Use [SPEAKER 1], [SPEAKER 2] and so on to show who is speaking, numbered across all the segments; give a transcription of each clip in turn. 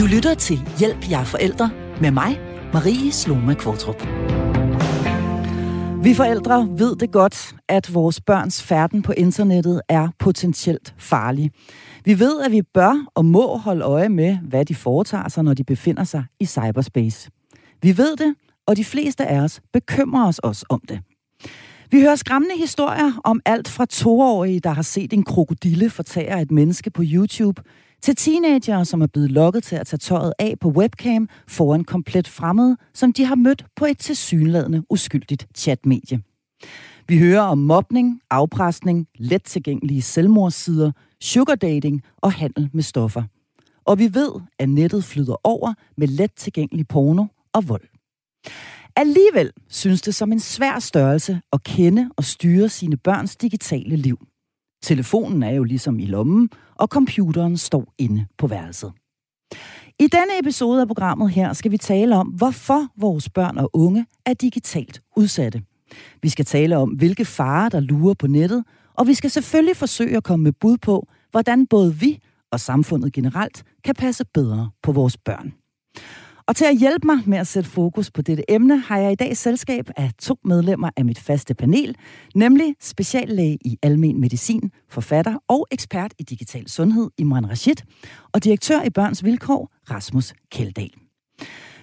[SPEAKER 1] Du lytter til Hjælp jer forældre med mig, Marie Sloma Kvartrup. Vi forældre ved det godt, at vores børns færden på internettet er potentielt farlig. Vi ved, at vi bør og må holde øje med, hvad de foretager sig, når de befinder sig i cyberspace. Vi ved det, og de fleste af os bekymrer os også om det. Vi hører skræmmende historier om alt fra toårige, der har set en krokodille fortære et menneske på YouTube, til teenagere, som er blevet lokket til at tage tøjet af på webcam foran komplet fremmede, som de har mødt på et tilsyneladende uskyldigt chatmedie. Vi hører om mobning, afpresning, let tilgængelige selvmordssider, sugardating og handel med stoffer. Og vi ved, at nettet flyder over med let tilgængelig porno og vold. Alligevel synes det som en svær størrelse at kende og styre sine børns digitale liv. Telefonen er jo ligesom i lommen, og computeren står inde på værelset. I denne episode af programmet her skal vi tale om, hvorfor vores børn og unge er digitalt udsatte. Vi skal tale om, hvilke farer der lurer på nettet, og vi skal selvfølgelig forsøge at komme med bud på, hvordan både vi og samfundet generelt kan passe bedre på vores børn. Og til at hjælpe mig med at sætte fokus på dette emne, har jeg i dag selskab af to medlemmer af mit faste panel, nemlig speciallæge i almen medicin, forfatter og ekspert i digital sundhed Imran Rashid, og direktør i Børns Vilkår, Rasmus Keldal.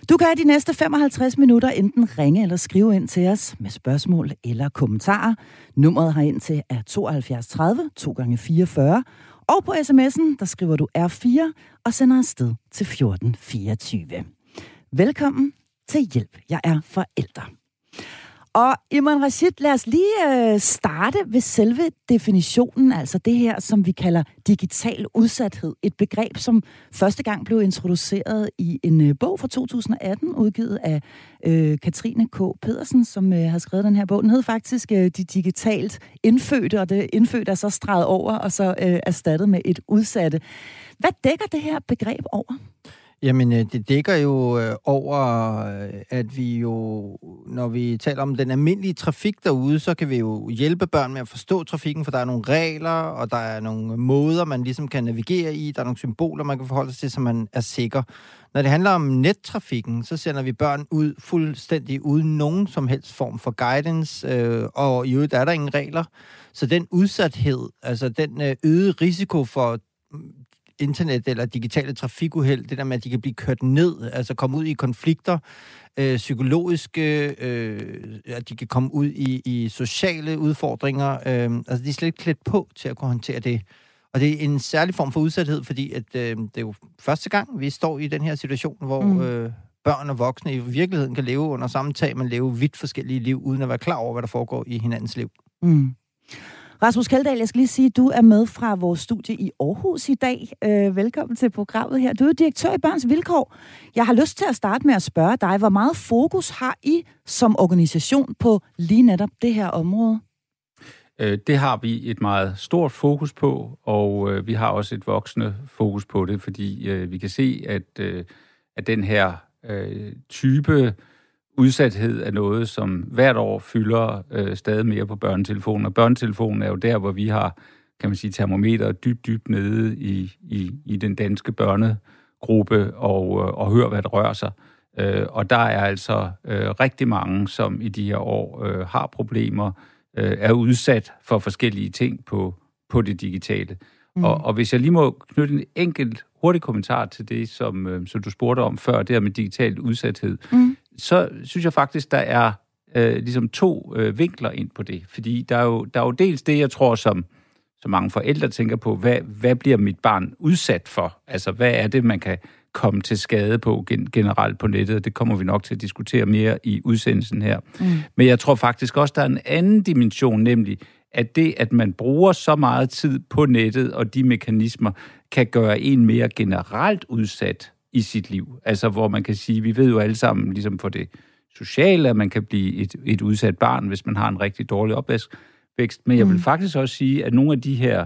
[SPEAKER 1] Du kan de næste 55 minutter enten ringe eller skrive ind til os med spørgsmål eller kommentarer. Nummeret har ind til er 72 30 2 gange 44 og på sms'en, der skriver du R4 og sender afsted til 1424. Velkommen til Hjælp. Jeg er forælder. Og Iman Rashid, lad os lige øh, starte ved selve definitionen, altså det her, som vi kalder digital udsathed. Et begreb, som første gang blev introduceret i en øh, bog fra 2018, udgivet af øh, Katrine K. Pedersen, som øh, har skrevet den her bog. Den hed faktisk øh, De Digitalt Indfødte, og det indfødte er så streget over og så øh, erstattet med et udsatte. Hvad dækker det her begreb over?
[SPEAKER 2] Jamen, øh, det dækker jo øh, over, øh, at vi jo, når vi taler om den almindelige trafik derude, så kan vi jo hjælpe børn med at forstå trafikken, for der er nogle regler, og der er nogle måder, man ligesom kan navigere i, der er nogle symboler, man kan forholde sig til, så man er sikker. Når det handler om nettrafikken, så sender vi børn ud fuldstændig uden nogen som helst form for guidance, og i øvrigt er der ingen regler. Så den udsathed, altså den øgede risiko for internet eller digitale trafikuheld, det der med, at de kan blive kørt ned, altså komme ud i konflikter, øh, psykologiske, øh, at de kan komme ud i, i sociale udfordringer. Øh, altså, de er slet ikke klædt på til at kunne håndtere det. Og det er en særlig form for udsathed, fordi at, øh, det er jo første gang, vi står i den her situation, hvor mm. øh, børn og voksne i virkeligheden kan leve under samme tag, men leve vidt forskellige liv, uden at være klar over, hvad der foregår i hinandens liv. Mm.
[SPEAKER 1] Rasmus Kaldal, jeg skal lige sige, at du er med fra vores studie i Aarhus i dag. Øh, velkommen til programmet her. Du er direktør i Børns Vilkår. Jeg har lyst til at starte med at spørge dig, hvor meget fokus har I som organisation på lige netop det her område?
[SPEAKER 3] Øh, det har vi et meget stort fokus på, og øh, vi har også et voksende fokus på det, fordi øh, vi kan se, at, at den her type udsathed er noget, som hvert år fylder øh, stadig mere på børnetelefonen. Og børnetelefonen er jo der, hvor vi har, kan man sige, termometer dybt, dybt nede i, i, i den danske børnegruppe og, øh, og hører, hvad der rører sig. Øh, og der er altså øh, rigtig mange, som i de her år øh, har problemer, øh, er udsat for forskellige ting på, på det digitale. Mm. Og, og hvis jeg lige må knytte en enkelt hurtig kommentar til det, som, øh, som du spurgte om før, det her med digital udsathed, mm så synes jeg faktisk, der er øh, ligesom to øh, vinkler ind på det. Fordi der er, jo, der er jo dels det, jeg tror, som, som mange forældre tænker på, hvad, hvad bliver mit barn udsat for? Altså, hvad er det, man kan komme til skade på gen, generelt på nettet? Det kommer vi nok til at diskutere mere i udsendelsen her. Mm. Men jeg tror faktisk også, der er en anden dimension, nemlig at det, at man bruger så meget tid på nettet og de mekanismer, kan gøre en mere generelt udsat i sit liv. Altså, hvor man kan sige, vi ved jo alle sammen, ligesom for det sociale, at man kan blive et, et udsat barn, hvis man har en rigtig dårlig opvækst. Men jeg vil mm. faktisk også sige, at nogle af de her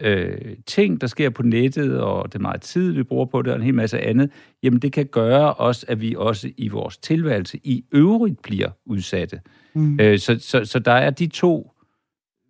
[SPEAKER 3] øh, ting, der sker på nettet, og det meget tid, vi bruger på det, og en hel masse andet, jamen det kan gøre også, at vi også i vores tilværelse i øvrigt bliver udsatte. Mm. Øh, så, så, så der er de to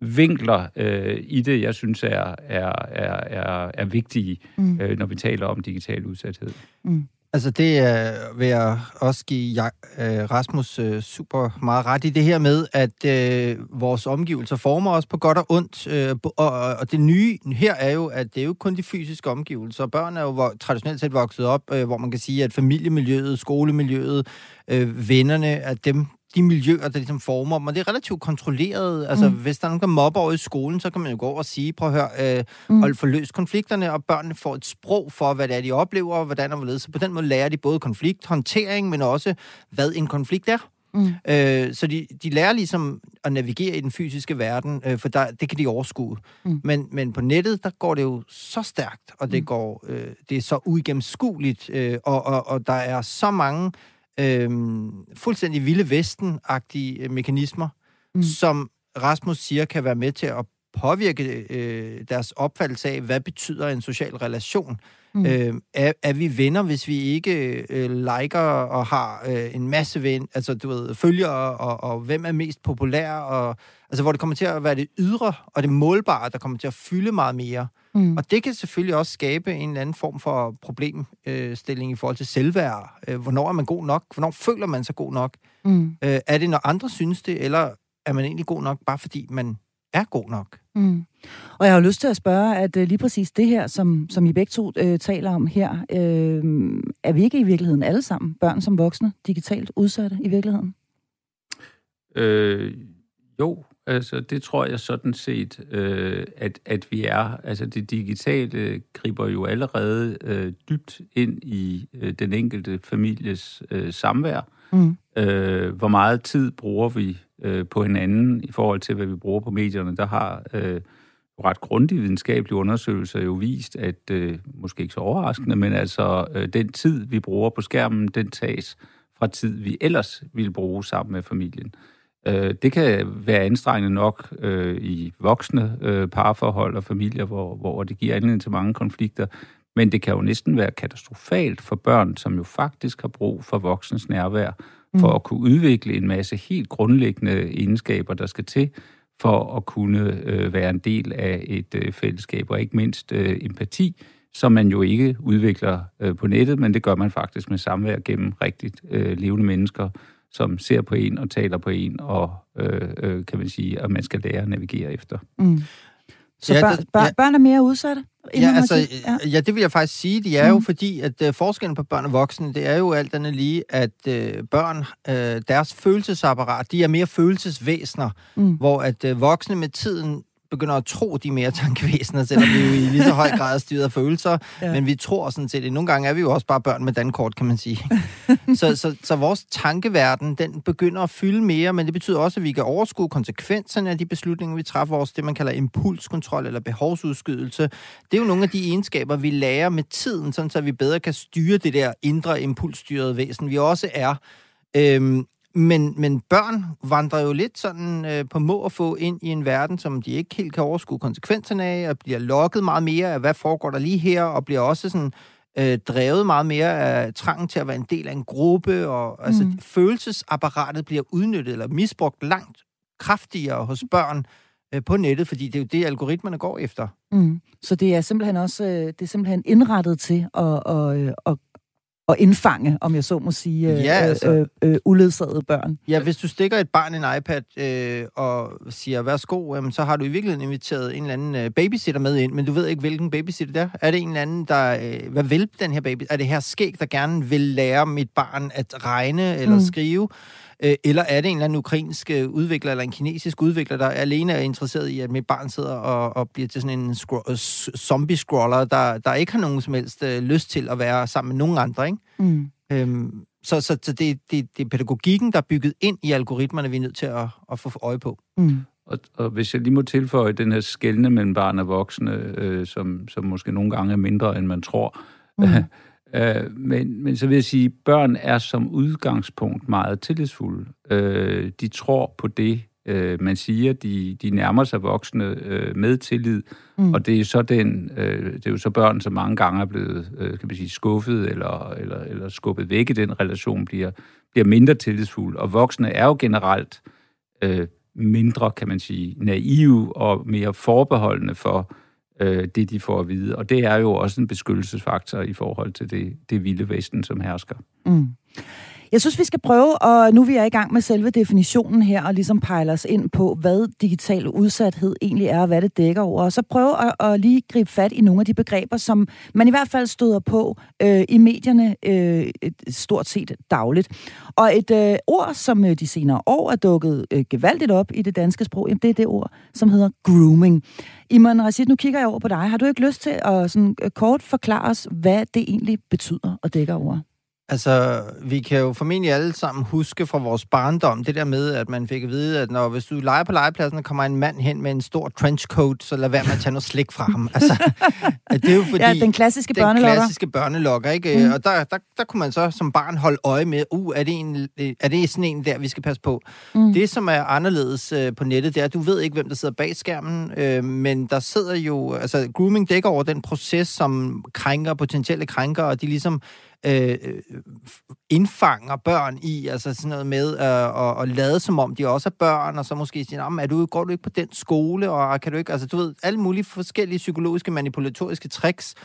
[SPEAKER 3] vinkler øh, i det, jeg synes er, er, er, er, er vigtige, mm. øh, når vi taler om digital udsathed. Mm.
[SPEAKER 2] Altså det uh, vil jeg også give uh, Rasmus uh, super meget ret i det her med, at uh, vores omgivelser former os på godt og ondt. Uh, og, og det nye her er jo, at det er jo kun de fysiske omgivelser. Børn er jo traditionelt set vokset op, uh, hvor man kan sige, at familiemiljøet, skolemiljøet, uh, vennerne, at dem de miljøer, der ligesom former dem, og det er relativt kontrolleret. Altså, mm. hvis der er nogen, der mobber over i skolen, så kan man jo gå over og sige, prøv at høre, øh, mm. og få løst konflikterne, og børnene får et sprog for, hvad det er, de oplever, og hvordan og hvorledes. Så på den måde lærer de både konflikthåndtering, men også, hvad en konflikt er. Mm. Øh, så de, de lærer ligesom at navigere i den fysiske verden, øh, for der, det kan de overskue. Mm. Men, men på nettet, der går det jo så stærkt, og det, mm. går, øh, det er så uigennemskueligt, øh, og, og, og der er så mange øh, fuldstændig vilde vesten-agtige øh, mekanismer, mm. som Rasmus siger kan være med til at påvirke øh, deres opfattelse af, hvad betyder en social relation. Mm. Øh, er, er vi venner, hvis vi ikke øh, liker og har øh, en masse ven, altså du ved, følgere, og, og hvem er mest populær, og, altså hvor det kommer til at være det ydre og det målbare, der kommer til at fylde meget mere. Mm. Og det kan selvfølgelig også skabe en eller anden form for problemstilling i forhold til selvværd. Øh, hvornår er man god nok? Hvornår føler man sig god nok? Mm. Øh, er det, når andre synes det, eller er man egentlig god nok, bare fordi man er god nok? Mm.
[SPEAKER 1] Og jeg har lyst til at spørge, at uh, lige præcis det her, som, som I begge to uh, taler om her, uh, er vi ikke i virkeligheden alle sammen, børn som voksne, digitalt udsatte i virkeligheden?
[SPEAKER 3] Øh, jo, Altså, det tror jeg sådan set, øh, at, at vi er. Altså, det digitale griber jo allerede øh, dybt ind i øh, den enkelte families øh, samvær. Mm. Øh, hvor meget tid bruger vi øh, på hinanden i forhold til, hvad vi bruger på medierne? Der har øh, ret grundige videnskabelige undersøgelser jo vist, at, øh, måske ikke så overraskende, men altså, øh, den tid, vi bruger på skærmen, den tages fra tid, vi ellers ville bruge sammen med familien. Øh, det kan være anstrengende nok øh, i voksne øh, parforhold og familier, hvor, hvor det giver anledning til mange konflikter, men det kan jo næsten være katastrofalt for børn, som jo faktisk har brug for voksens nærvær, for mm. at kunne udvikle en masse helt grundlæggende egenskaber, der skal til, for at kunne øh, være en del af et øh, fællesskab, og ikke mindst øh, empati, som man jo ikke udvikler øh, på nettet, men det gør man faktisk med samvær gennem rigtigt øh, levende mennesker, som ser på en og taler på en, og øh, øh, kan man sige, at man skal lære at navigere efter. Mm.
[SPEAKER 1] Så ja, børn, børn, ja. børn er mere udsatte?
[SPEAKER 2] Ja, altså, ja. ja, det vil jeg faktisk sige. De er mm. jo fordi, at uh, forskellen på børn og voksne, det er jo alt andet lige, at uh, børn, uh, deres følelsesapparat, de er mere følelsesvæsener, mm. hvor at uh, voksne med tiden begynder at tro, de er mere tankevæsener, selvom vi jo i lige så høj grad styret af følelser. Ja. Men vi tror sådan set, at nogle gange er vi jo også bare børn med dankort, kan man sige. så, så, så vores tankeverden, den begynder at fylde mere, men det betyder også, at vi kan overskue konsekvenserne af de beslutninger, vi træffer, vores det, man kalder impulskontrol eller behovsudskydelse. Det er jo nogle af de egenskaber, vi lærer med tiden, sådan så vi bedre kan styre det der indre impulsstyrede væsen, vi også er. Øhm, men, men børn vandrer jo lidt sådan øh, på må at få ind i en verden, som de ikke helt kan overskue konsekvenserne af, og bliver lokket meget mere af, hvad foregår der lige her, og bliver også sådan øh, drevet meget mere af trangen til at være en del af en gruppe, og altså, mm. altså følelsesapparatet bliver udnyttet eller misbrugt langt kraftigere hos børn øh, på nettet, fordi det er jo det, algoritmerne går efter. Mm.
[SPEAKER 1] Så det er simpelthen også øh, det er simpelthen indrettet til at, at, øh, at at indfange, om jeg så må sige, ja, øh, altså, øh, øh, uledsagede børn.
[SPEAKER 2] Ja, hvis du stikker et barn en iPad øh, og siger, værsgo, øh, så har du i virkeligheden inviteret en eller anden øh, babysitter med ind, men du ved ikke, hvilken babysitter det er. Er det en eller anden, der... Øh, hvad vil den her baby? Er det her skæg, der gerne vil lære mit barn at regne eller mm. skrive? Øh, eller er det en eller anden ukrainsk øh, udvikler eller en kinesisk udvikler, der alene er interesseret i, at mit barn sidder og, og bliver til sådan en scro- zombie-scroller, der, der ikke har nogen som helst øh, lyst til at være sammen med nogen andre, ikke? Mm. Øhm, så så, så det, det, det er pædagogikken, der er bygget ind i algoritmerne, vi er nødt til at, at få øje på. Mm.
[SPEAKER 3] Og, og hvis jeg lige må tilføje den her skældne mellem barn og voksne, øh, som, som måske nogle gange er mindre, end man tror, mm. Øh, men, men så vil jeg sige, at børn er som udgangspunkt meget tillidsfulde. Øh, de tror på det, øh, man siger. De, de nærmer sig voksne øh, med tillid. Mm. Og det er, så den, øh, det er jo så børn, som mange gange er blevet øh, kan man sige, skuffet eller, eller, eller skubbet væk i den relation, bliver, bliver mindre tillidsfulde. Og voksne er jo generelt øh, mindre, kan man sige, naive og mere forbeholdende for øh, det, de får at vide. Og det er jo også en beskyttelsesfaktor i forhold til det, det vilde vesten, som hersker. Mm.
[SPEAKER 1] Jeg synes, vi skal prøve, og nu vi er i gang med selve definitionen her, og ligesom pejler os ind på, hvad digital udsathed egentlig er, og hvad det dækker over. Og så prøve at, at lige gribe fat i nogle af de begreber, som man i hvert fald støder på øh, i medierne øh, stort set dagligt. Og et øh, ord, som øh, de senere år er dukket øh, gevaldigt op i det danske sprog, jamen, det er det ord, som hedder grooming. Iman Rashid, nu kigger jeg over på dig. Har du ikke lyst til at sådan, øh, kort forklare os, hvad det egentlig betyder og dækker over?
[SPEAKER 2] Altså, vi kan jo formentlig alle sammen huske fra vores barndom, det der med, at man fik at vide, at når hvis du leger på legepladsen, og kommer en mand hen med en stor trenchcoat, så lad være med at tage noget slik fra ham. Altså,
[SPEAKER 1] det er jo fordi... Ja, den klassiske børnelokker.
[SPEAKER 2] Den klassiske børnelokker, ikke? Mm. Og der, der, der kunne man så som barn holde øje med, uh, er det, en, er det sådan en der, vi skal passe på? Mm. Det, som er anderledes uh, på nettet, det er, at du ved ikke, hvem der sidder bag skærmen, uh, men der sidder jo... Altså, grooming dækker over den proces, som krænker, potentielle krænker, og de ligesom øh, indfanger børn i, altså sådan noget med øh, at, at lade som om de også er børn, og så måske sige, er du, går du ikke på den skole, og kan du ikke, altså du ved, alle mulige forskellige psykologiske manipulatoriske tricks,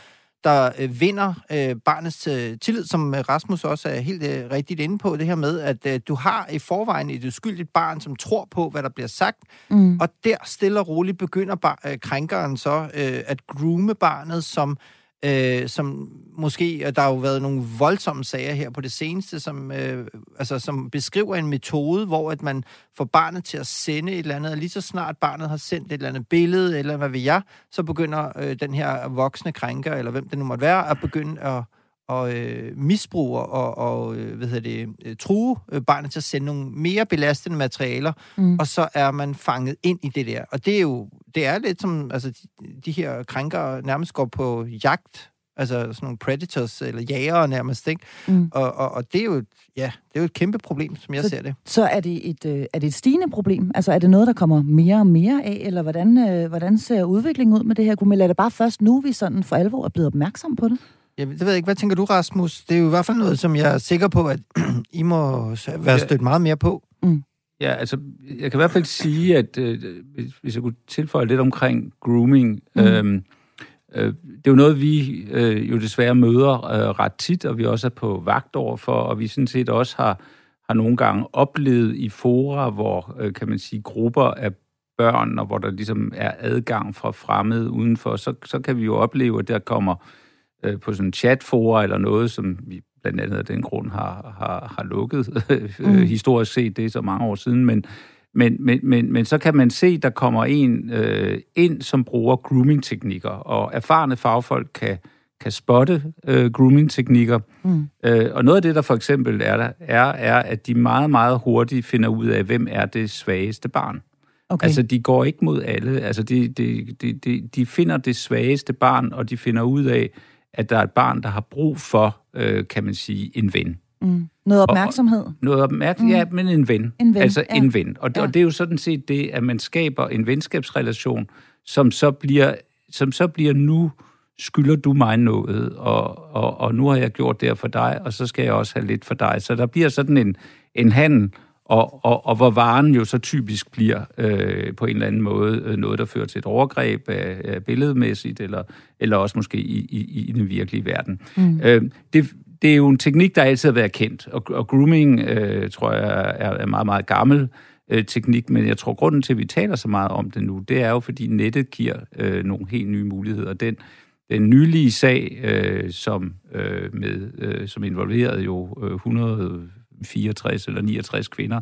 [SPEAKER 2] der øh, vinder øh, barnets øh, tillid, som Rasmus også er helt øh, rigtigt inde på, det her med, at øh, du har i forvejen et uskyldigt barn, som tror på, hvad der bliver sagt, mm. og der stille og roligt begynder bar- øh, krænkeren så øh, at groome barnet, som øh, Øh, som måske, og der har jo været nogle voldsomme sager her på det seneste, som, øh, altså, som beskriver en metode, hvor at man får barnet til at sende et eller andet, og lige så snart barnet har sendt et eller andet billede, eller hvad ved jeg, så begynder øh, den her voksne krænker, eller hvem det nu måtte være, at begynde at og øh, misbruge og, og øh, hvad hedder det, øh, true øh, barnet til at sende nogle mere belastende materialer, mm. og så er man fanget ind i det der. Og det er jo det er lidt som, altså de, de her krænker nærmest går på jagt, altså sådan nogle predators, eller jægere nærmest, ikke? Mm. Og, og, og det er jo, ja, det er jo et kæmpe problem, som jeg
[SPEAKER 1] så,
[SPEAKER 2] ser det.
[SPEAKER 1] Så er det, et, øh, er det et stigende problem? Altså er det noget, der kommer mere og mere af, eller hvordan, øh, hvordan ser udviklingen ud med det her? Kunne er det bare først nu, vi sådan for alvor er blevet opmærksom på det?
[SPEAKER 2] Ja, det ved jeg ikke. Hvad tænker du, Rasmus? Det er jo i hvert fald noget, som jeg er sikker på, at I må være stødt meget mere på. Mm.
[SPEAKER 3] Ja, altså, jeg kan i hvert fald sige, at øh, hvis jeg kunne tilføje lidt omkring grooming, mm. øh, øh, det er jo noget, vi øh, jo desværre møder øh, ret tit, og vi også er på vagt over for, og vi sådan set også har, har nogle gange oplevet i fora, hvor, øh, kan man sige, grupper af børn, og hvor der ligesom er adgang fra fremmede udenfor, så, så kan vi jo opleve, at der kommer øh, på sådan en chatfora eller noget, som vi blandt andet af den grund har, har, har lukket mm. historisk set, det er så mange år siden, men, men, men, men, men så kan man se, der kommer en øh, ind, som bruger grooming-teknikker, og erfarne fagfolk kan, kan spotte øh, grooming-teknikker. Mm. Øh, og noget af det, der for eksempel er der, er, er, at de meget, meget hurtigt finder ud af, hvem er det svageste barn. Okay. Altså, de går ikke mod alle. Altså, de, de, de, de, de finder det svageste barn, og de finder ud af, at der er et barn, der har brug for, øh, kan man sige, en ven.
[SPEAKER 1] Mm. Noget opmærksomhed? Og,
[SPEAKER 3] noget opmærksomhed, mm. ja, men en ven. En ven, Altså ja. en ven. Og, ja. og det er jo sådan set det, at man skaber en venskabsrelation, som så bliver, som så bliver nu skylder du mig noget, og, og, og nu har jeg gjort det for dig, og så skal jeg også have lidt for dig. Så der bliver sådan en, en handel, og, og, og hvor varen jo så typisk bliver øh, på en eller anden måde øh, noget, der fører til et overgreb af, af billedmæssigt, eller, eller også måske i, i, i den virkelige verden. Mm. Øh, det, det er jo en teknik, der altid har været kendt, og, og grooming, øh, tror jeg, er, er meget, meget gammel øh, teknik, men jeg tror, grunden til, at vi taler så meget om det nu, det er jo, fordi nettet giver øh, nogle helt nye muligheder. Den, den nylige sag, øh, som, øh, med, øh, som involverede jo øh, 100 64 eller 69 kvinder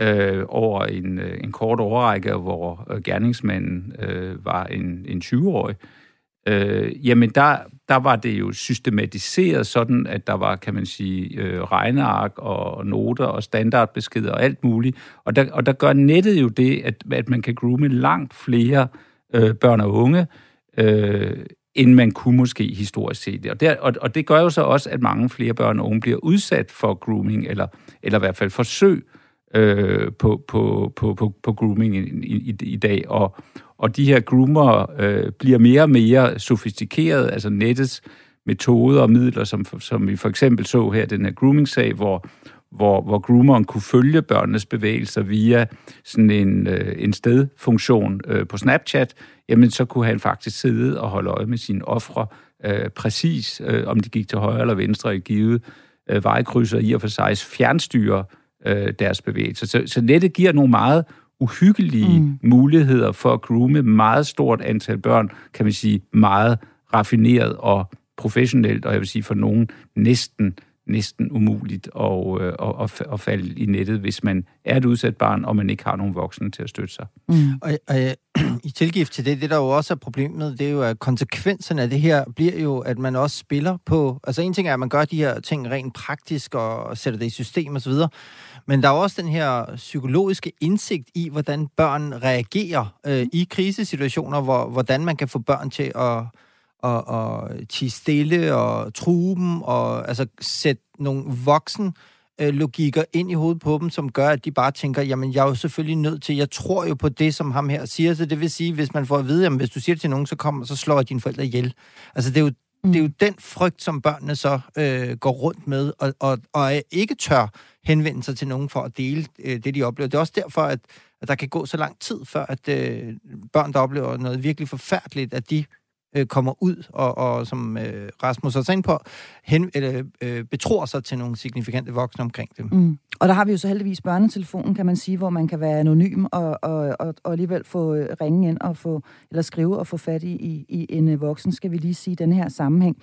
[SPEAKER 3] øh, over en, øh, en kort overrække, hvor øh, gerningsmanden øh, var en, en 20-årig. Øh, jamen, der, der var det jo systematiseret sådan, at der var, kan man sige, øh, regneark og noter og standardbeskeder og alt muligt. Og der, og der gør nettet jo det, at, at man kan groome langt flere øh, børn og unge, øh, end man kunne måske historisk set. Og, der, og, og det gør jo så også, at mange flere børn og unge bliver udsat for grooming, eller, eller i hvert fald forsøg øh, på, på, på, på, på grooming i, i, i dag. Og, og de her groomer øh, bliver mere og mere sofistikerede, altså nettets metoder og midler, som, som vi for eksempel så her, den her grooming-sag, hvor, hvor, hvor groomeren kunne følge børnenes bevægelser via sådan en, øh, en stedfunktion øh, på Snapchat, jamen så kunne han faktisk sidde og holde øje med sine ofre øh, præcis, øh, om de gik til højre eller venstre i givet øh, vejkrydser i og for sig fjernstyre øh, deres bevægelser. Så, så nettet giver nogle meget uhyggelige mm. muligheder for at groome meget stort antal børn, kan man sige, meget raffineret og professionelt, og jeg vil sige for nogen næsten næsten umuligt at, øh, at, at falde i nettet, hvis man er et udsat barn, og man ikke har nogen voksne til at støtte sig. Mm.
[SPEAKER 2] Og, og i tilgift til det, det der jo også er problemet, det er jo, at konsekvenserne af det her bliver jo, at man også spiller på... Altså en ting er, at man gør de her ting rent praktisk og sætter det i system osv., men der er også den her psykologiske indsigt i, hvordan børn reagerer øh, i krisesituationer, hvor, hvordan man kan få børn til at og, og tige stille og true dem, og altså sætte nogle voksen øh, logikker ind i hovedet på dem, som gør, at de bare tænker, jamen jeg er jo selvfølgelig nødt til, jeg tror jo på det, som ham her siger, så det vil sige, hvis man får at vide, jamen hvis du siger det til nogen, så kommer, så slår jeg dine forældre ihjel. Altså det er jo, mm. det er jo den frygt, som børnene så øh, går rundt med, og, og, og ikke tør henvende sig til nogen for at dele øh, det, de oplever. Det er også derfor, at, at der kan gå så lang tid, før at øh, børn, der oplever noget virkelig forfærdeligt, at de øh, kommer ud, og, og som øh, Rasmus har ind på, hen, eller, øh, betror sig til nogle signifikante voksne omkring dem. Mm.
[SPEAKER 1] Og der har vi jo så heldigvis børnetelefonen, kan man sige, hvor man kan være anonym og, og, og, og alligevel få øh, ringe ind og få, eller skrive og få fat i, i, i en øh, voksen, skal vi lige sige, den her sammenhæng.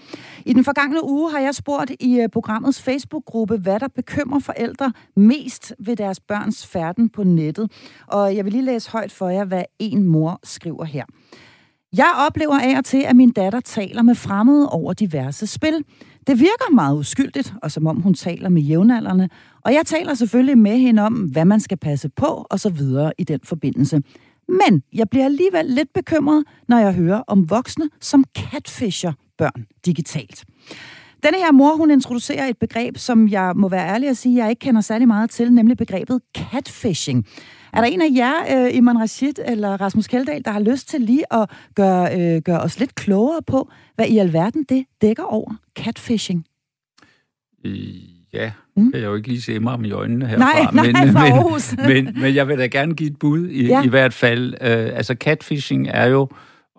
[SPEAKER 1] I den forgangne uge har jeg spurgt i øh, programmets Facebook-gruppe, hvad der bekymrer forældre mest ved deres børns færden på nettet. Og jeg vil lige læse højt for jer, hvad en mor skriver her. Jeg oplever af og til, at min datter taler med fremmede over diverse spil. Det virker meget uskyldigt, og som om hun taler med jævnaldrende, og jeg taler selvfølgelig med hende om, hvad man skal passe på, og så videre i den forbindelse. Men jeg bliver alligevel lidt bekymret, når jeg hører om voksne, som catfisher børn digitalt. Denne her mor, hun introducerer et begreb, som jeg må være ærlig at sige, jeg ikke kender særlig meget til, nemlig begrebet catfishing. Er der en af jer, uh, Iman Rashid eller Rasmus Kjeldahl, der har lyst til lige at gøre, uh, gøre os lidt klogere på, hvad i alverden det dækker over? Catfishing.
[SPEAKER 3] Ja, mm. kan jeg jo ikke lige se mig om i øjnene herfra.
[SPEAKER 1] Nej, nej, men, fra Aarhus.
[SPEAKER 3] men, men, men jeg vil da gerne give et bud i, ja. i hvert fald. Uh, altså catfishing er jo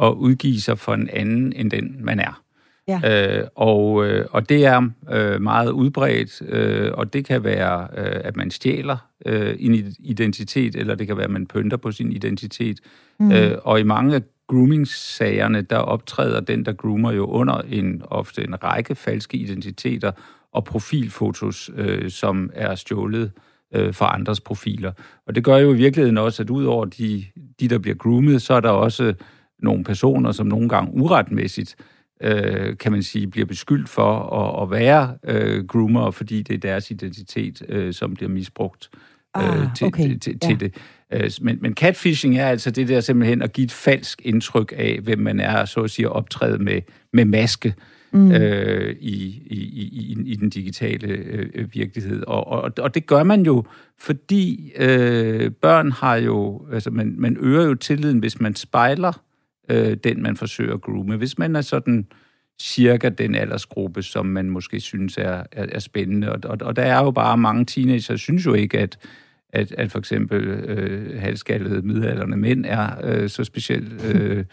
[SPEAKER 3] at udgive sig for en anden end den, man er. Ja. Øh, og, øh, og det er øh, meget udbredt, øh, og det kan være, øh, at man stjæler øh, en identitet, eller det kan være, at man pynter på sin identitet. Mm. Øh, og i mange af grooming-sagerne, der optræder den, der groomer jo under en ofte en række falske identiteter og profilfotos, øh, som er stjålet øh, fra andres profiler. Og det gør jo i virkeligheden også, at udover de, de, der bliver groomet, så er der også nogle personer, som nogle gange uretmæssigt øh, kan man sige, bliver beskyldt for at, at være øh, groomer, fordi det er deres identitet, øh, som bliver misbrugt øh, ah, til, okay. til, til, ja. til det. Øh, men, men catfishing er altså det der simpelthen at give et falsk indtryk af, hvem man er, så at sige, optræde med, med maske mm. øh, i, i, i, i den digitale øh, virkelighed. Og, og, og det gør man jo, fordi øh, børn har jo, altså man, man øger jo tilliden, hvis man spejler øh, den, man forsøger at groome. Hvis man er sådan cirka den aldersgruppe, som man måske synes er, er, er spændende. Og, og, og der er jo bare mange teenager, synes jo ikke, at, at, at for eksempel øh, halvskaldede midalderne mænd er øh, så specielt øh,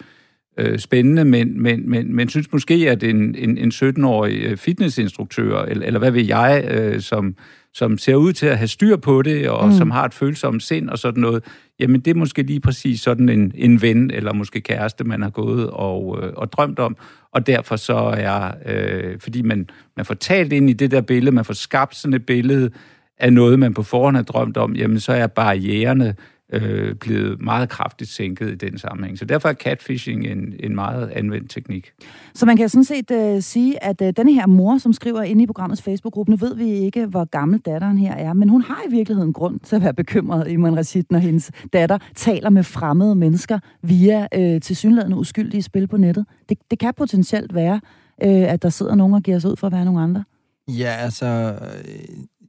[SPEAKER 3] øh, spændende, men, men, men, men synes måske, at en, en, en 17-årig øh, fitnessinstruktør, eller, eller hvad ved jeg, øh, som, som ser ud til at have styr på det, og mm. som har et følsomt sind og sådan noget, jamen det er måske lige præcis sådan en, en ven, eller måske kæreste, man har gået og, øh, og drømt om, og derfor så er, øh, fordi man, man får talt ind i det der billede, man får skabt sådan et billede af noget, man på forhånd har drømt om, jamen så er barriererne øh, blevet meget kraftigt sænket i den sammenhæng. Så derfor er catfishing en, en meget anvendt teknik.
[SPEAKER 1] Så man kan sådan set uh, sige, at uh, denne her mor, som skriver ind i programmets Facebook-gruppe, nu ved vi ikke, hvor gammel datteren her er, men hun har i virkeligheden grund til at være bekymret, i Rashid, når hendes datter taler med fremmede mennesker via uh, tilsyneladende uskyldige spil på nettet. Det, det kan potentielt være, uh, at der sidder nogen og giver sig ud for at være nogen andre.
[SPEAKER 2] Ja, altså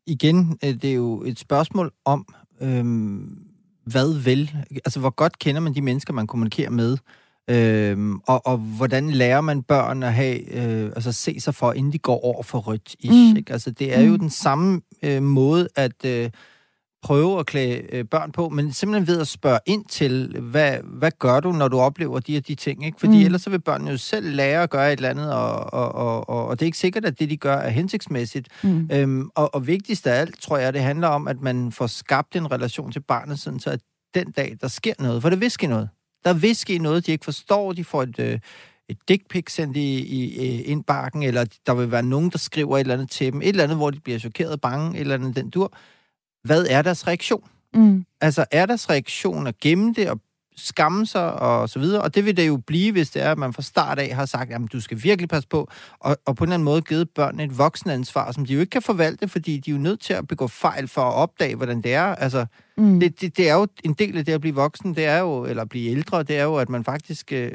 [SPEAKER 2] igen, det er jo et spørgsmål om, øhm, hvad vil, altså hvor godt kender man de mennesker, man kommunikerer med, Øhm, og, og hvordan lærer man børn at have, øh, altså se sig for, inden de går over for rødt ish,
[SPEAKER 1] Mm.
[SPEAKER 2] ikke? Altså, det er jo
[SPEAKER 1] Mm.
[SPEAKER 2] den samme øh, måde at øh, prøve at klæde øh, børn på, men simpelthen ved at spørge ind til, hvad, hvad gør du, når du oplever de og de ting, ikke? Fordi
[SPEAKER 1] Mm.
[SPEAKER 2] mm. ellers så vil børnene jo selv lære at gøre et eller andet, og, og, og, og, og det er ikke sikkert, at det, de gør, er hensigtsmæssigt.
[SPEAKER 1] Mm.
[SPEAKER 2] Øhm, og, og vigtigst af alt, tror jeg, det handler om, at man får skabt en relation til barnet, sådan så at den dag, der sker noget, for det vil ske noget. Der vil ske noget, de ikke forstår, de får et, øh, et dick pic sendt i, i, i indbakken, eller der vil være nogen, der skriver et eller andet til dem, et eller andet, hvor de bliver chokeret, bange, et eller andet den dur. Hvad er deres reaktion?
[SPEAKER 1] Mm.
[SPEAKER 2] Altså, er deres reaktion at gemme det og skamme sig og så videre? Og det vil det jo blive, hvis det er, at man fra start af har sagt, at du skal virkelig passe på, og, og på en eller anden måde givet børnene et voksenansvar, som de jo ikke kan forvalte, fordi de er jo nødt til at begå fejl for at opdage, hvordan det er. Altså,
[SPEAKER 1] Mm.
[SPEAKER 2] det, det, det er jo en del af det at blive voksen, det er jo, eller blive ældre, det er jo, at man faktisk øh,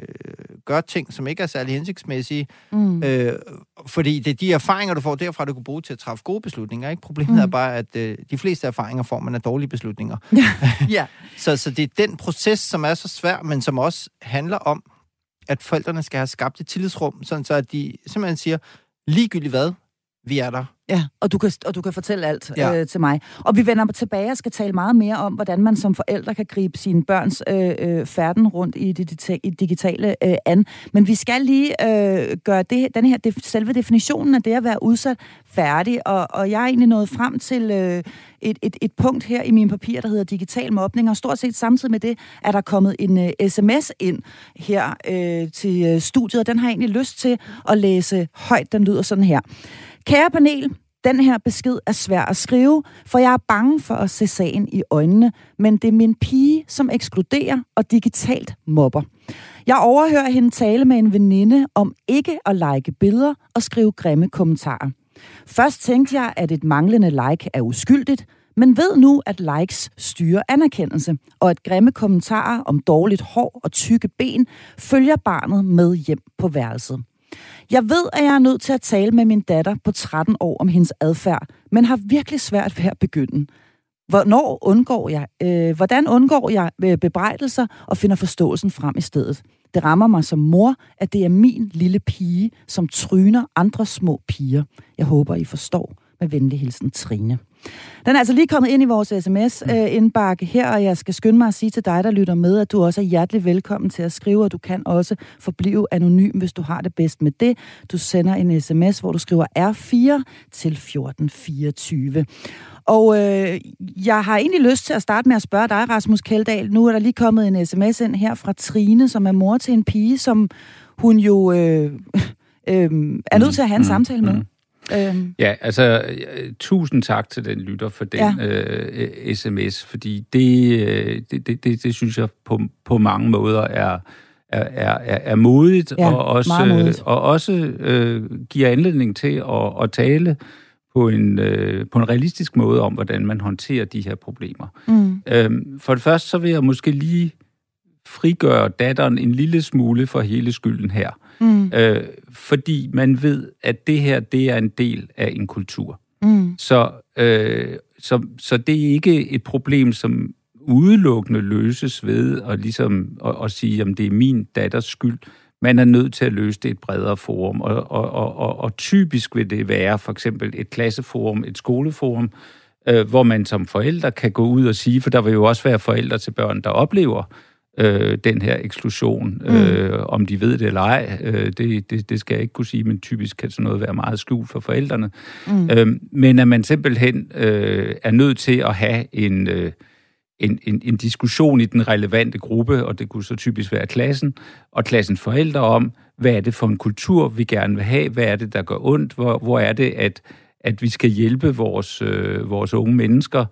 [SPEAKER 2] gør ting, som ikke er særlig hensigtsmæssige,
[SPEAKER 1] Mm.
[SPEAKER 2] Øh, fordi det er de erfaringer, du får derfra, du kan bruge til at træffe gode beslutninger. Ikke? Problemet
[SPEAKER 1] Mm.
[SPEAKER 2] er bare, at øh, de fleste erfaringer får man af dårlige beslutninger.
[SPEAKER 1] ja.
[SPEAKER 2] Så, så det er den proces, som er så svær, men som også handler om, at forældrene skal have skabt et tillidsrum, sådan så at de simpelthen siger, ligegyldigt hvad, vi er der.
[SPEAKER 1] Ja, og du kan, og du kan fortælle alt ja. Øh, til mig. Og vi vender tilbage og skal tale meget mere om, hvordan man som forældre kan gribe sine børns øh, øh, færden rundt i det dita- i digitale øh, an. Men vi skal lige øh, gøre det, den her, det, selve definitionen af det at være udsat færdig, og, og jeg er egentlig nået frem til øh, et, et, et punkt her i mine papirer, der hedder digital mobning, og stort set samtidig med det er der kommet en øh, sms ind her øh, til øh, studiet, og den har jeg egentlig lyst til at læse højt. Den lyder sådan her. Kære panel, den her besked er svær at skrive, for jeg er bange for at se sagen i øjnene, men det er min pige, som ekskluderer og digitalt mobber. Jeg overhører hende tale med en veninde om ikke at like billeder og skrive grimme kommentarer. Først tænkte jeg, at et manglende like er uskyldigt, men ved nu, at likes styrer anerkendelse, og at grimme kommentarer om dårligt hår og tykke ben følger barnet med hjem på værelset. Jeg ved, at jeg er nødt til at tale med min datter på 13 år om hendes adfærd, men har virkelig svært ved at begynde. Hvornår undgår jeg, øh, hvordan undgår jeg øh, bebrejdelser og finder forståelsen frem i stedet? Det rammer mig som mor, at det er min lille pige, som tryner andre små piger. Jeg håber, I forstår. Med venlig hilsen, Trine. Den er altså lige kommet ind i vores sms-indbakke her, og jeg skal skynde mig at sige til dig, der lytter med, at du også er hjertelig velkommen til at skrive, og du kan også forblive anonym, hvis du har det bedst med det. Du sender en sms, hvor du skriver R4 til 1424. Og øh, jeg har egentlig lyst til at starte med at spørge dig, Rasmus Keldahl. Nu er der lige kommet en sms ind her fra Trine, som er mor til en pige, som hun jo øh, øh, er nødt til at have en
[SPEAKER 3] Mm,
[SPEAKER 1] samtale med.
[SPEAKER 3] mm.
[SPEAKER 1] Øhm,
[SPEAKER 3] Ja, altså, tusind tak til den lytter for den
[SPEAKER 1] Ja.
[SPEAKER 3] øh, sms, fordi det, øh, det, det, det, det synes jeg på, på mange måder er, er, er, er modigt,
[SPEAKER 1] Ja,
[SPEAKER 3] og også,
[SPEAKER 1] modigt.
[SPEAKER 3] øh, og også øh, giver anledning til at, at tale på en, øh, på en realistisk måde om, hvordan man håndterer de her problemer.
[SPEAKER 1] mm,
[SPEAKER 3] Øhm, for det første, så vil jeg måske lige frigøre datteren en lille smule for hele skylden her.
[SPEAKER 1] Mm,
[SPEAKER 3] Øh, fordi man ved, at det her, det er en del af en kultur.
[SPEAKER 1] mm,
[SPEAKER 3] Så, øh, så, så det er ikke et problem, som udelukkende løses ved at, ligesom, at, at sige, at det er min datters skyld. Man er nødt til at løse det i et bredere forum, og, og, og, og, og typisk vil det være for eksempel et klasseforum, et skoleforum, øh, hvor man som forældre kan gå ud og sige, for der vil jo også være forældre til børn, der oplever øh, den her eksklusion, øh, om de ved det eller ej, øh, det, det, det skal jeg ikke kunne sige, men typisk kan sådan noget være meget skjult for forældrene.
[SPEAKER 1] mm,
[SPEAKER 3] Øh, men at man simpelthen øh, er nødt til at have en, øh, en, en, en diskussion i den relevante gruppe, og det kunne så typisk være klassen, og klassens forældre om, hvad er det for en kultur, vi gerne vil have, hvad er det, der gør ondt, hvor, hvor er det, at, at vi skal hjælpe vores, øh, vores unge mennesker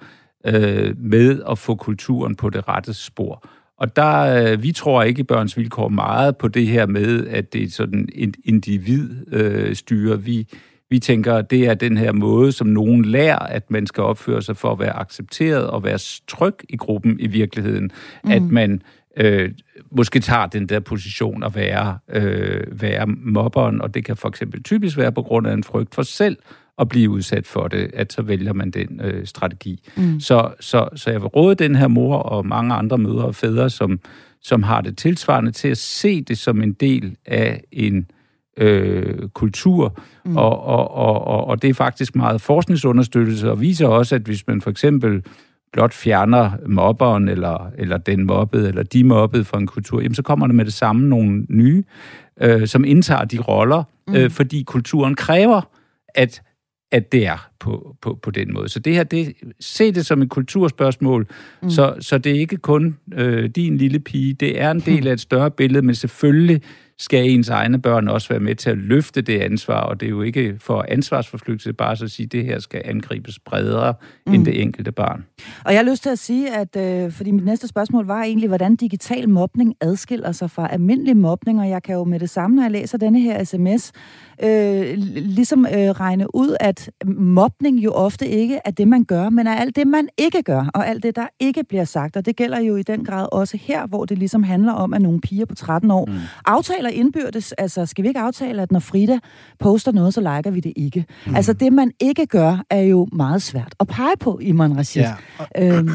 [SPEAKER 3] øh, med at få kulturen på det rette spor. Og der, øh, vi tror ikke børns vilkår meget på det her med, at det er sådan en individstyre. Øh, styre. vi, vi tænker, at det er den her måde, som nogen lærer, at man skal opføre sig for at være accepteret og være tryg i gruppen i virkeligheden. Mm. At man øh, måske tager den der position at være, øh, være mobberen, og det kan for eksempel typisk være på grund af en frygt for selv at blive udsat for det, at så vælger man den øh, strategi. Mm. Så, så, så jeg vil råde den her mor og mange andre mødre og fædre, som, som har det tilsvarende til at se det som en del af en øh, kultur, mm. og, og, og, og det er faktisk meget forskningsunderstøttelse, og viser også, at hvis man for eksempel blot fjerner mobberen, eller, eller den mobbede, eller de mobbede fra en kultur, jamen så kommer der med det samme nogle nye, øh, som indtager de roller, mm. øh, fordi kulturen kræver, at at det er på, på, på den måde. Så det her, det, se det som et kulturspørgsmål, mm. så, så det er ikke kun øh, din lille pige, det er en del af et større billede, men selvfølgelig skal ens egne børn også være med til at løfte det ansvar, og det er jo ikke for ansvarsforflygtelse bare så at sige, at det her skal angribes bredere mm. end det enkelte barn.
[SPEAKER 1] Og jeg har lyst til at sige, at øh, fordi mit næste spørgsmål var egentlig, hvordan digital mobning adskiller sig fra almindelig mobning, og jeg kan jo med det samme, når jeg læser denne her sms, øh, ligesom øh, regne ud, at mobning jo ofte ikke er det, man gør, men er alt det, man ikke gør, og alt det, der ikke bliver sagt. Og det gælder jo i den grad også her, hvor det ligesom handler om, at nogle piger på 13 år mm. aftaler indbyrdes, altså skal vi ikke aftale, at når Frida poster noget, så liker vi det ikke. Mm. Altså det, man ikke gør, er jo meget svært at pege på, Iman Rashid. Ja.
[SPEAKER 2] Øhm.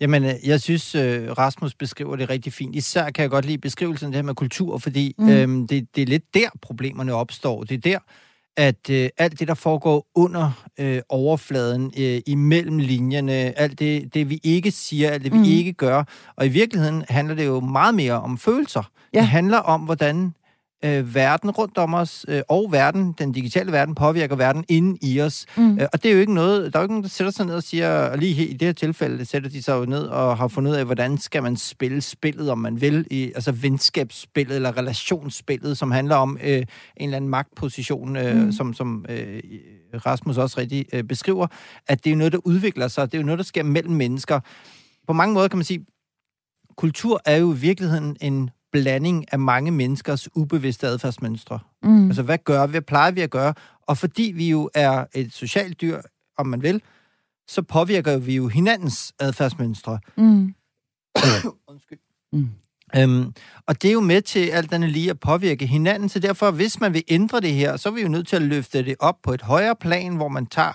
[SPEAKER 2] Jamen, øh, jeg synes, øh, Rasmus beskriver det rigtig fint. Især kan jeg godt lide beskrivelsen af det her med kultur, fordi mm. øhm, det, det er lidt der, problemerne opstår. Det er der, at øh, alt det, der foregår under øh, overfladen, øh, imellem linjerne, alt det, det, vi ikke siger, alt det, vi mm. ikke gør, og i virkeligheden handler det jo meget mere om følelser. Ja. Det handler om, hvordan øh, verden rundt om os, øh, og verden, den digitale verden, påvirker verden inde i os. Mm. Øh, og det er jo ikke noget, der er jo ikke nogen, der sætter sig ned og siger, og lige i det her tilfælde sætter de sig jo ned og har fundet ud af, hvordan skal man spille spillet, om man vil, i, altså venskabsspillet eller relationsspillet, som handler om øh, en eller anden magtposition, øh, mm. som, som øh, Rasmus også rigtig øh, beskriver, at det er noget, der udvikler sig, det er jo noget, der sker mellem mennesker. På mange måder kan man sige, kultur er jo i virkeligheden en blanding af mange menneskers ubevidste adfærdsmønstre. Mm. Altså, hvad gør vi? Hvad plejer vi at gøre? Og fordi vi jo er et socialt dyr, om man vil, så påvirker vi jo hinandens adfærdsmønstre. Mm. Undskyld. Mm. Øhm, og det er jo med til alt andet lige at påvirke hinanden, så derfor, hvis man vil ændre det her, så er vi jo nødt til at løfte det op på et højere plan, hvor man tager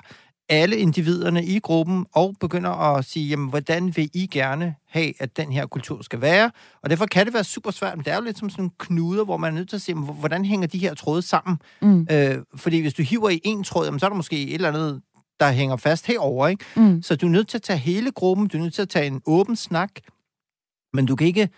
[SPEAKER 2] alle individerne i gruppen og begynder at sige, jamen, hvordan vil I gerne have, at den her kultur skal være? Og derfor kan det være super svært, men det er jo lidt som sådan en knuder, hvor man er nødt til at se, hvordan hænger de her tråde sammen? Mm. Øh, fordi hvis du hiver i en tråd, jamen, så er der måske et eller andet, der hænger fast herover, ikke? Mm. Så du er nødt til at tage hele gruppen, du er nødt til at tage en åben snak, men du kan ikke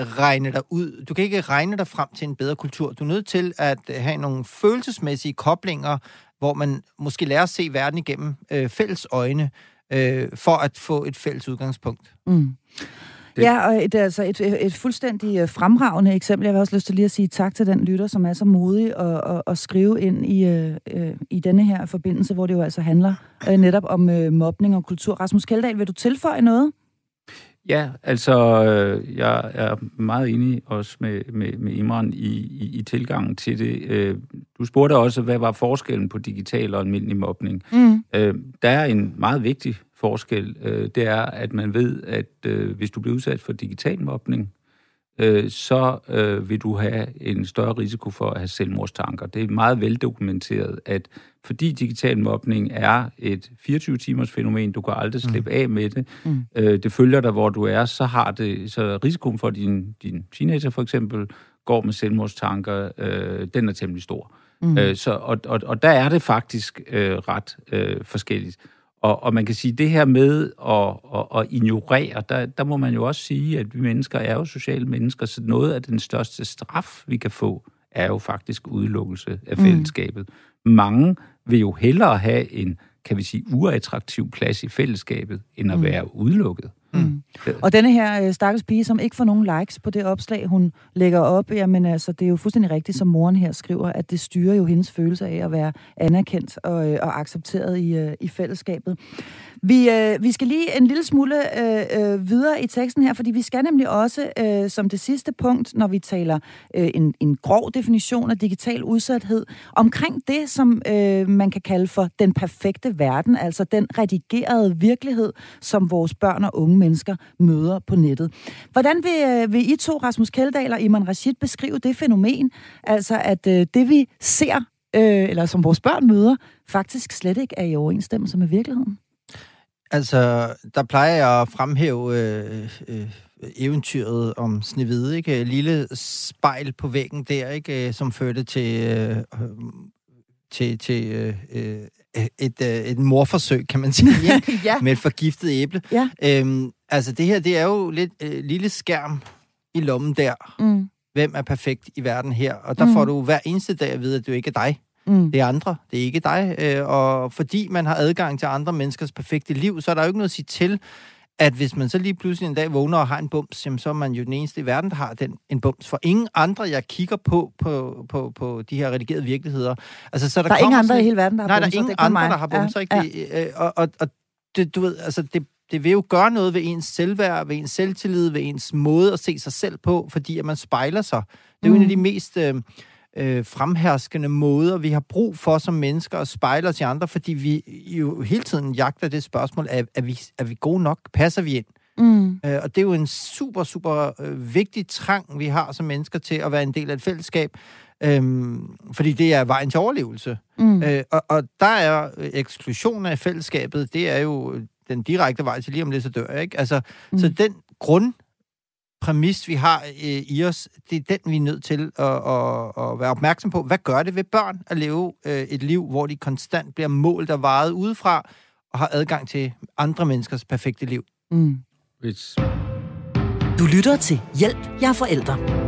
[SPEAKER 2] regne dig ud. Du kan ikke regne dig frem til en bedre kultur. Du er nødt til at have nogle følelsesmæssige koblinger hvor man måske lærer at se verden igennem øh, fælles øjne, øh, for at få et fælles udgangspunkt. Mm.
[SPEAKER 1] Det. Ja, og et, altså et, et fuldstændig øh, fremragende eksempel. Jeg vil også lyst til lige at sige tak til den lytter, som er så modig at, at, at skrive ind i, øh, øh, i denne her forbindelse, hvor det jo altså handler øh, netop om øh, mobning og kultur. Rasmus Keldahl, vil du tilføje noget?
[SPEAKER 3] Ja, altså, øh, jeg er meget enig også med, med, med Imran i, i, i tilgangen til det. Øh, du spurgte også, hvad var forskellen på digital og almindelig mobning? Mm. Øh, der er en meget vigtig forskel. Øh, det er, at man ved, at øh, hvis du bliver udsat for digital mobning, øh, så øh, vil du have en større risiko for at have selvmordstanker. Det er meget veldokumenteret, at fordi digital mobning er et 24-timers fænomen, du kan aldrig mm. slippe mm. af med det, mm. øh, det følger dig, hvor du er, så har det så risikoen for, din, din teenager for eksempel går med selvmordstanker, øh, den er temmelig stor. Mm. Øh, så, og, og, og der er det faktisk øh, ret øh, forskelligt. Og, og man kan sige, det her med at, at, at ignorere, der, der må man jo også sige, at vi mennesker er jo sociale mennesker, så noget af den største straf, vi kan få, er jo faktisk udelukkelse af mm. fællesskabet. Mm. Mange vil jo hellere have en, kan vi sige, uattraktiv plads i fællesskabet, end at mm. være udelukket.
[SPEAKER 1] Mm. mm. Og denne her øh, stakkels pige, som ikke får nogen likes på det opslag, hun lægger op, jamen altså, det er jo fuldstændig rigtigt, som moren her skriver, at det styrer jo hendes følelse af at være anerkendt og, øh, og accepteret i, øh, i fællesskabet. Vi, øh, vi skal lige en lille smule øh, øh, videre i teksten her, fordi vi skal nemlig også øh, som det sidste punkt, når vi taler øh, en, en grov definition af digital udsathed, omkring det, som øh, man kan kalde for den perfekte verden, altså den redigerede virkelighed, som vores børn og unge mennesker møder på nettet. Hvordan vil, øh, vil I to, Rasmus Keldahl og Iman Rashid, beskrive det fænomen, altså at øh, det vi ser, øh, eller som vores børn møder, faktisk slet ikke er i overensstemmelse med virkeligheden?
[SPEAKER 2] Altså, der plejer jeg at fremhæve øh, øh, eventyret om Snevide, ikke? Lille spejl på væggen der, ikke? Som førte til, øh, til, til øh, øh et, øh, et morforsøg, kan man sige, ikke? ja. med et forgiftet æble. Ja. Øhm, altså, det her, det er jo lidt øh, lille skærm i lommen der. Mm. Hvem er perfekt i verden her? Og der mm. får du hver eneste dag at vide, at det ikke er dig. Mm. Det er andre, det er ikke dig. Øh, og fordi man har adgang til andre menneskers perfekte liv, så er der jo ikke noget at sige til, at hvis man så lige pludselig en dag vågner og har en bums, jamen, så er man jo den eneste i verden, der har den, en bums. For ingen andre, jeg kigger på, på, på, på de her redigerede virkeligheder.
[SPEAKER 1] Altså, så der, der er ingen andre sådan, i hele verden, der har
[SPEAKER 2] nej,
[SPEAKER 1] bumser.
[SPEAKER 2] Nej, der er ingen andre, mig. der har bumser. Ja, ikke? Ja. Og, og, og det, du ved, altså, det, det vil jo gøre noget ved ens selvværd, ved ens selvtillid, ved ens måde at se sig selv på, fordi at man spejler sig. Det er jo mm. en af de mest... Øh, øh, fremherskende måder, vi har brug for som mennesker at spejle os i andre, fordi vi jo hele tiden jagter det spørgsmål, er, er, vi, er vi gode nok? Passer vi ind? Mm. Øh, og det er jo en super, super øh, vigtig trang, vi har som mennesker til at være en del af et fællesskab, øhm, fordi det er vejen til overlevelse. Mm. Øh, og, og der er eksklusion af fællesskabet, det er jo den direkte vej til lige om lidt, så dør jeg, ikke? Altså, mm. så den grund præmis, vi har øh, i os, det er den, vi er nødt til at, at, at være opmærksom på. Hvad gør det ved børn at leve øh, et liv, hvor de konstant bliver målt og varet udefra, og har adgang til andre menneskers perfekte liv? Mm.
[SPEAKER 4] Du lytter til Hjælp, jeg er forældre.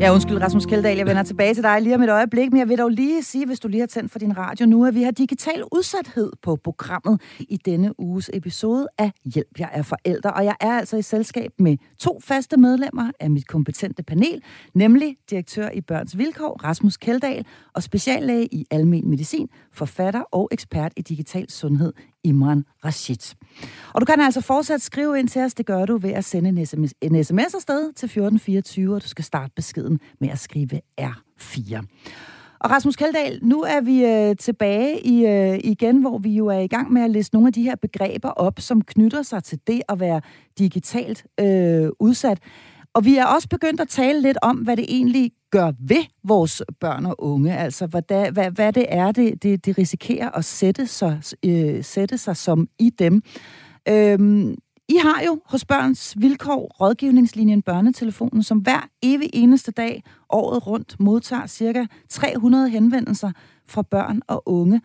[SPEAKER 1] Ja, undskyld Rasmus Kjeldahl, jeg vender tilbage til dig lige om et øjeblik, men jeg vil dog lige sige, hvis du lige har tændt for din radio nu, at vi har digital udsathed på programmet i denne uges episode af Hjælp, jeg er forældre. Og jeg er altså i selskab med to faste medlemmer af mit kompetente panel, nemlig direktør i Børns Vilkår, Rasmus Kjeldahl, og speciallæge i almen medicin, forfatter og ekspert i digital sundhed, Imran Rashid. Og du kan altså fortsat skrive ind til os. Det gør du ved at sende en sms, en sms afsted til 1424, og du skal starte beskeden med at skrive R4. Og Rasmus Kaldal, nu er vi øh, tilbage i, øh, igen, hvor vi jo er i gang med at læse nogle af de her begreber op, som knytter sig til det at være digitalt øh, udsat. Og vi er også begyndt at tale lidt om, hvad det egentlig gør ved vores børn og unge. Altså, hvad, hvad, hvad det er, det, det, det risikerer at sætte sig, øh, sætte sig som i dem. Øhm, I har jo hos Børns Vilkår rådgivningslinjen Børnetelefonen, som hver evig eneste dag året rundt modtager cirka 300 henvendelser fra børn og unge.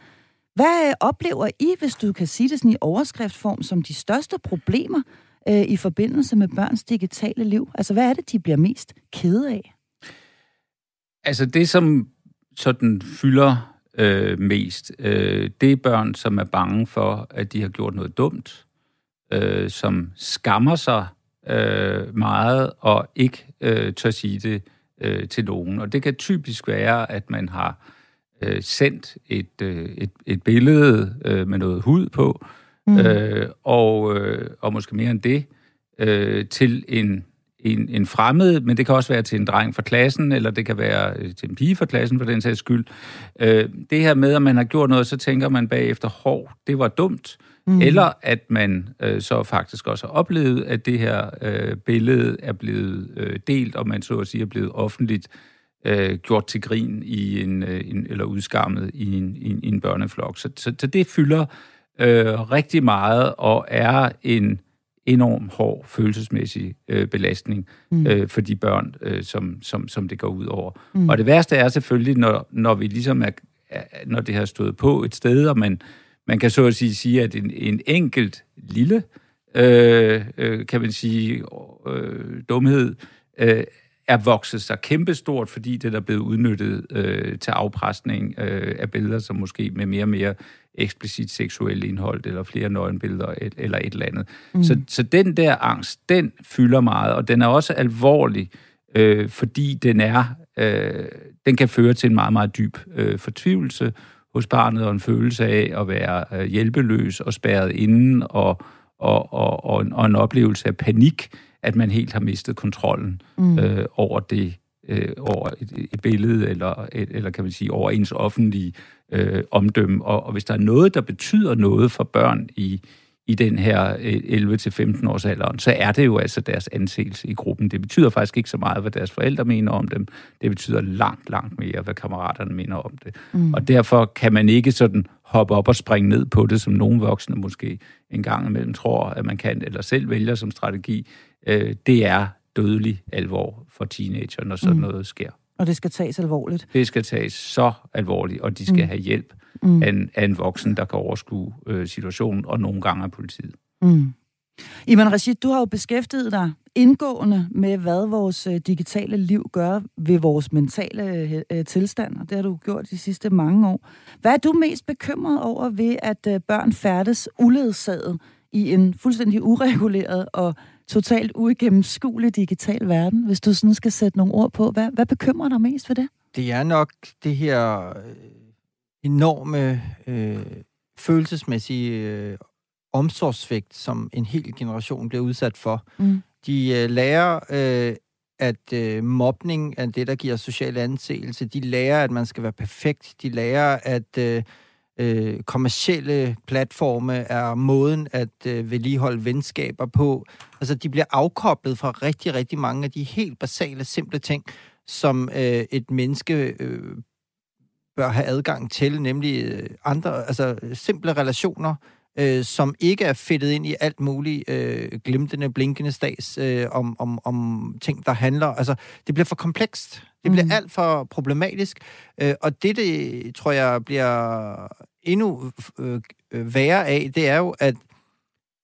[SPEAKER 1] Hvad øh, oplever I, hvis du kan sige det sådan i overskriftform, som de største problemer øh, i forbindelse med børns digitale liv? Altså, hvad er det, de bliver mest kede af?
[SPEAKER 3] Altså, det som sådan fylder øh, mest, øh, det er børn, som er bange for, at de har gjort noget dumt, øh, som skammer sig øh, meget og ikke øh, tør sige det øh, til nogen. Og det kan typisk være, at man har øh, sendt et, øh, et, et billede øh, med noget hud på, mm. øh, og, øh, og måske mere end det, øh, til en, en, en fremmed, men det kan også være til en dreng fra klassen, eller det kan være øh, til en pige fra klassen for den sags skyld. Øh, det her med, at man har gjort noget, så tænker man bagefter, hov, det var dumt. Mm. Eller at man øh, så faktisk også har oplevet, at det her øh, billede er blevet øh, delt, og man så at sige er blevet offentligt øh, gjort til grin i en, øh, en eller udskammet i en, i en, i en børneflok. Så, så, så det fylder øh, rigtig meget og er en enorm hård følelsesmæssig øh, belastning mm. øh, for de børn, øh, som, som, som det går ud over. Mm. Og det værste er selvfølgelig, når, når vi ligesom er, når det har stået på et sted, og man, man kan så at sige, sige at en, en enkelt lille, øh, øh, kan man sige, øh, dumhed, øh, er vokset sig kæmpestort, fordi det er blevet udnyttet øh, til afpresning øh, af billeder, som måske med mere og mere eksplicit seksuel indhold, eller flere nøgenbilleder, et, eller et eller andet. Mm. Så, så den der angst, den fylder meget, og den er også alvorlig, øh, fordi den er, øh, den kan føre til en meget, meget dyb øh, fortvivlelse hos barnet, og en følelse af at være øh, hjælpeløs og spærret inden, og, og, og, og, en, og en oplevelse af panik, at man helt har mistet kontrollen mm. øh, over det, øh, over et, et billede, eller, et, eller kan man sige, over ens offentlige øh, omdømme. Og, og hvis der er noget, der betyder noget for børn i, i den her 11-15 års alderen, så er det jo altså deres anseelse i gruppen. Det betyder faktisk ikke så meget, hvad deres forældre mener om dem. Det betyder langt, langt mere, hvad kammeraterne mener om det. Mm. Og derfor kan man ikke sådan hoppe op og springe ned på det, som nogle voksne måske en gang imellem tror, at man kan, eller selv vælger som strategi, øh, det er dødelig alvor for teenager, når sådan mm. noget sker.
[SPEAKER 1] Og det skal tages alvorligt.
[SPEAKER 3] Det skal tages så alvorligt, og de skal mm. have hjælp mm. af, en, af en voksen, der kan overskue øh, situationen, og nogle gange af politiet. Mm.
[SPEAKER 1] Iman Rashid, du har jo beskæftiget dig indgående med, hvad vores øh, digitale liv gør ved vores mentale øh, øh, tilstand, og det har du gjort de sidste mange år. Hvad er du mest bekymret over ved, at børn færdes uledsaget i en fuldstændig ureguleret og totalt uigennemskuelig digital verden, hvis du sådan skal sætte nogle ord på? Hvad, hvad bekymrer dig mest for det?
[SPEAKER 2] Det er nok det her enorme øh, følelsesmæssige øh, omsorgsvægt, som en hel generation bliver udsat for. Mm. De øh, lærer, øh, at øh, mobning er det, der giver social anseelse. De lærer, at man skal være perfekt. De lærer, at øh, øh, kommercielle platforme er måden at øh, vedligeholde venskaber på. Altså, de bliver afkoblet fra rigtig, rigtig mange af de helt basale, simple ting, som øh, et menneske øh, bør have adgang til, nemlig øh, andre, altså simple relationer, øh, som ikke er fedtet ind i alt muligt øh, glimtende, blinkende stads øh, om, om, om ting, der handler. Altså, det bliver for komplekst. Det bliver mm. alt for problematisk. Øh, og det, det tror jeg bliver endnu øh, værre af, det er jo, at,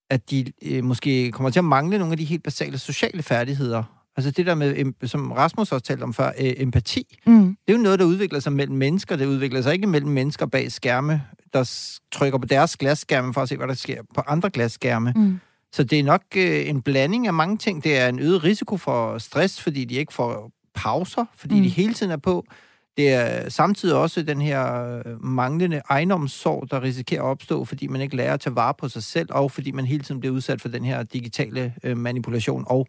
[SPEAKER 2] at de øh, måske kommer til at mangle nogle af de helt basale sociale færdigheder. Altså det der med, som Rasmus også talte om før, øh, empati. Mm. Det er jo noget, der udvikler sig mellem mennesker. Det udvikler sig ikke mellem mennesker bag skærme, der trykker på deres glasskærme for at se, hvad der sker på andre glasskærme. Mm. Så det er nok øh, en blanding af mange ting. Det er en øget risiko for stress, fordi de ikke får pauser, fordi mm. de hele tiden er på. Det er samtidig også den her øh, manglende ejendomssorg, der risikerer at opstå, fordi man ikke lærer at tage vare på sig selv, og fordi man hele tiden bliver udsat for den her digitale øh, manipulation og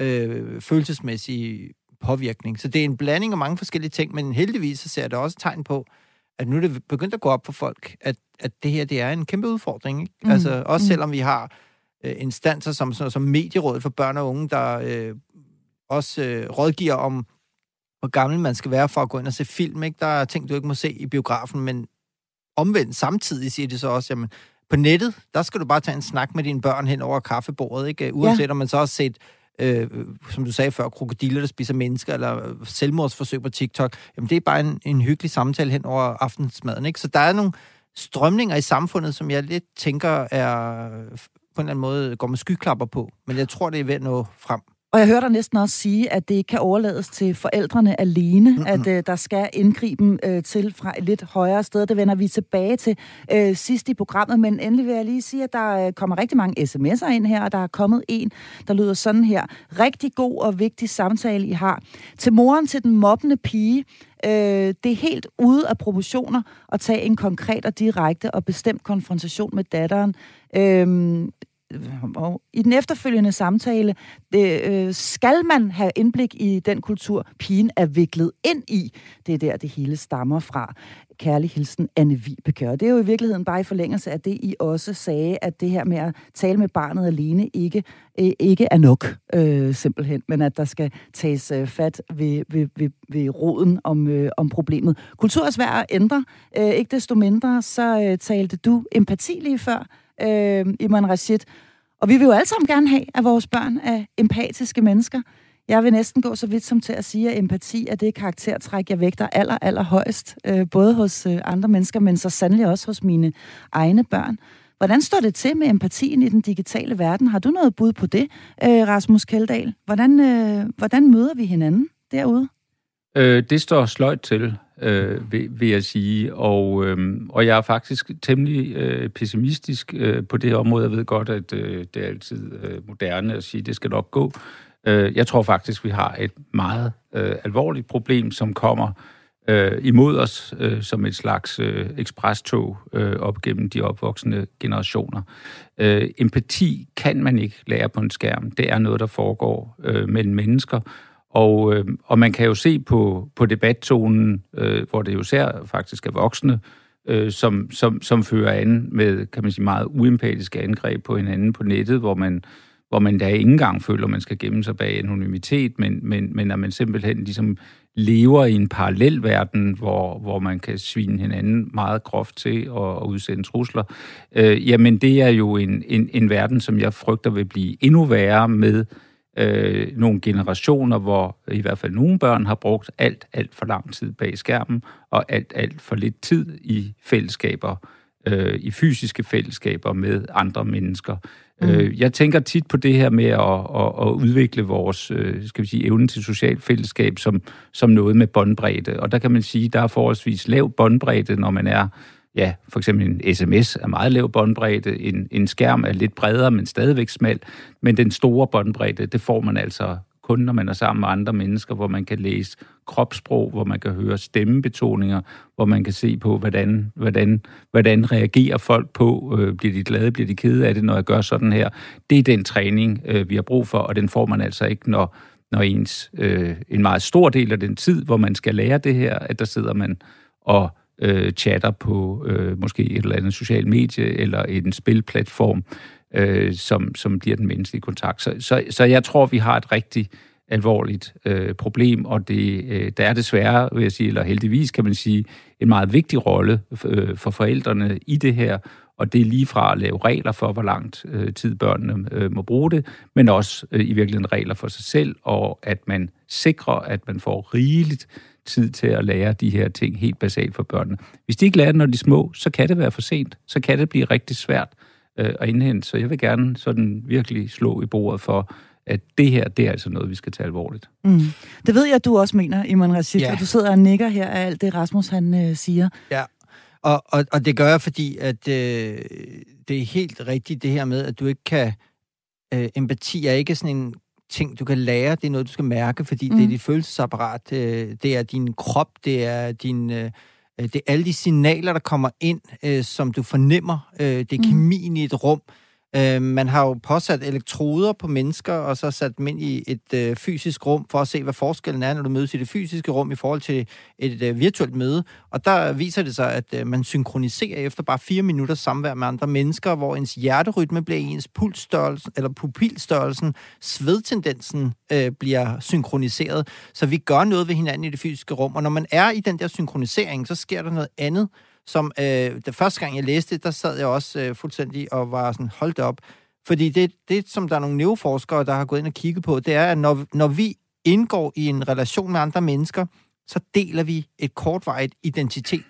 [SPEAKER 2] øh, følelsesmæssig påvirkning. Så det er en blanding af mange forskellige ting, men heldigvis så ser det også tegn på, at nu er det begyndt at gå op for folk, at, at det her det er en kæmpe udfordring. Ikke? Mm. Altså, også mm. selvom vi har øh, instanser som, som, som Medierådet for børn og unge, der øh, også øh, rådgiver om, hvor gammel man skal være for at gå ind og se film. Ikke? Der er ting, du ikke må se i biografen, men omvendt samtidig siger det så også, jamen, på nettet, der skal du bare tage en snak med dine børn hen over kaffebordet, ikke? Uanset ja. om man så har set øh, som du sagde før, krokodiller, der spiser mennesker, eller selvmordsforsøg på TikTok, jamen det er bare en, en hyggelig samtale hen over aftensmaden. Ikke? Så der er nogle strømninger i samfundet, som jeg lidt tænker er på en eller anden måde går med skyklapper på. Men jeg tror, det er ved at nå frem.
[SPEAKER 1] Og jeg hører dig næsten også sige, at det ikke kan overlades til forældrene alene, mm-hmm. at øh, der skal indgriben øh, til fra et lidt højere sted. Det vender vi tilbage til øh, sidst i programmet, men endelig vil jeg lige sige, at der øh, kommer rigtig mange sms'er ind her, og der er kommet en, der lyder sådan her. Rigtig god og vigtig samtale, I har. Til moren til den mobbende pige, øh, det er helt ude af proportioner at tage en konkret og direkte og bestemt konfrontation med datteren. Øh, og i den efterfølgende samtale, det, øh, skal man have indblik i den kultur, pigen er viklet ind i. Det er der, det hele stammer fra. Kærlig hilsen, Anne Vibeke. Og det er jo i virkeligheden bare i forlængelse af det, I også sagde, at det her med at tale med barnet alene ikke, øh, ikke er nok, øh, simpelthen, men at der skal tages øh, fat ved, ved, ved, ved roden om, øh, om problemet. Kultur er svær at ændre. Øh, ikke desto mindre, så øh, talte du empati lige før, øh, Iman Rashid. Og vi vil jo alle sammen gerne have, at vores børn er empatiske mennesker. Jeg vil næsten gå så vidt som til at sige, at empati er det karaktertræk, jeg vægter aller, aller højst. Øh, både hos øh, andre mennesker, men så sandelig også hos mine egne børn. Hvordan står det til med empatien i den digitale verden? Har du noget bud på det, øh, Rasmus Keldahl? Hvordan, øh, hvordan møder vi hinanden derude?
[SPEAKER 3] Øh, det står sløjt til øh, vil, vil jeg sige. Og, øh, og jeg er faktisk temmelig øh, pessimistisk øh, på det her område. Jeg ved godt, at øh, det er altid øh, moderne at sige, at det skal nok gå. Øh, jeg tror faktisk, vi har et meget øh, alvorligt problem, som kommer øh, imod os øh, som et slags øh, ekspresstog øh, op gennem de opvoksende generationer. Øh, empati kan man ikke lære på en skærm. Det er noget, der foregår øh, mellem mennesker, og, øh, og man kan jo se på, på debattonen, øh, hvor det jo ser faktisk er voksne, øh, som, som, som fører an med, kan man sige, meget uempatiske angreb på hinanden på nettet, hvor man, hvor man da ikke engang føler, at man skal gemme sig bag anonymitet, men, men, men at man simpelthen ligesom lever i en parallel verden, hvor, hvor man kan svine hinanden meget groft til og, og udsende trusler, øh, jamen det er jo en, en, en verden, som jeg frygter vil blive endnu værre med øh, nogle generationer, hvor i hvert fald nogle børn har brugt alt, alt for lang tid bag skærmen, og alt, alt for lidt tid i fællesskaber, øh, i fysiske fællesskaber med andre mennesker. Mm. Øh, jeg tænker tit på det her med at, at, at udvikle vores øh, skal vi sige, evne til socialt fællesskab som, som noget med båndbredde. Og der kan man sige, at der er forholdsvis lav båndbredde, når man er ja, for eksempel en sms er meget lav båndbredde, en, en skærm er lidt bredere, men stadigvæk smal, men den store båndbredde, det får man altså kun når man er sammen med andre mennesker, hvor man kan læse kropssprog, hvor man kan høre stemmebetoninger, hvor man kan se på, hvordan, hvordan, hvordan reagerer folk på, øh, bliver de glade, bliver de kede af det, når jeg gør sådan her. Det er den træning, øh, vi har brug for, og den får man altså ikke, når, når ens, øh, en meget stor del af den tid, hvor man skal lære det her, at der sidder man og øh, chatter på øh, måske et eller andet social medie eller en spilplatform, øh, som, som bliver den menneskelige kontakt. Så, så, så jeg tror, vi har et rigtig alvorligt øh, problem, og det, øh, der er desværre, vil jeg sige, eller heldigvis kan man sige, en meget vigtig rolle øh, for forældrene i det her, og det er lige fra at lave regler for, hvor langt øh, tid børnene øh, må bruge det, men også øh, i virkeligheden regler for sig selv, og at man sikrer, at man får rigeligt tid til at lære de her ting helt basalt for børnene. Hvis de ikke lærer det, når de er små, så kan det være for sent. Så kan det blive rigtig svært øh, at indhente. Så jeg vil gerne sådan virkelig slå i bordet for, at det her, det er altså noget, vi skal tage alvorligt.
[SPEAKER 1] Mm. Det ved jeg, at du også mener, Iman Rashid, ja. du sidder og nikker her af alt det, Rasmus han øh, siger.
[SPEAKER 2] Ja, og, og, og det gør jeg, fordi at øh, det er helt rigtigt det her med, at du ikke kan... Øh, empati er ikke sådan en ting, du kan lære, det er noget, du skal mærke, fordi mm. det er mm. dit følelsesapparat, øh, det er din krop, det er din... Øh, det er alle de signaler, der kommer ind, øh, som du fornemmer. Øh, det er mm. kemien i et rum. Øh, Øh, man har jo påsat elektroder på mennesker, og så sat dem ind i et øh, fysisk rum, for at se, hvad forskellen er, når du mødes i det fysiske rum i forhold til et øh, virtuelt møde. Og der viser det sig, at øh, man synkroniserer efter bare fire minutter samvær med andre mennesker, hvor ens hjerterytme bliver ens pulsstørrelse, eller pupilstørrelsen, svedtendensen øh, bliver synkroniseret. Så vi gør noget ved hinanden i det fysiske rum, og når man er i den der synkronisering, så sker der noget andet, som øh, det første gang, jeg læste der sad jeg også øh, fuldstændig og var sådan, holdt op. Fordi det, det, som der er nogle neuroforskere, der har gået ind og kigget på, det er, at når, når vi indgår i en relation med andre mennesker, så deler vi et kortvarigt identitet.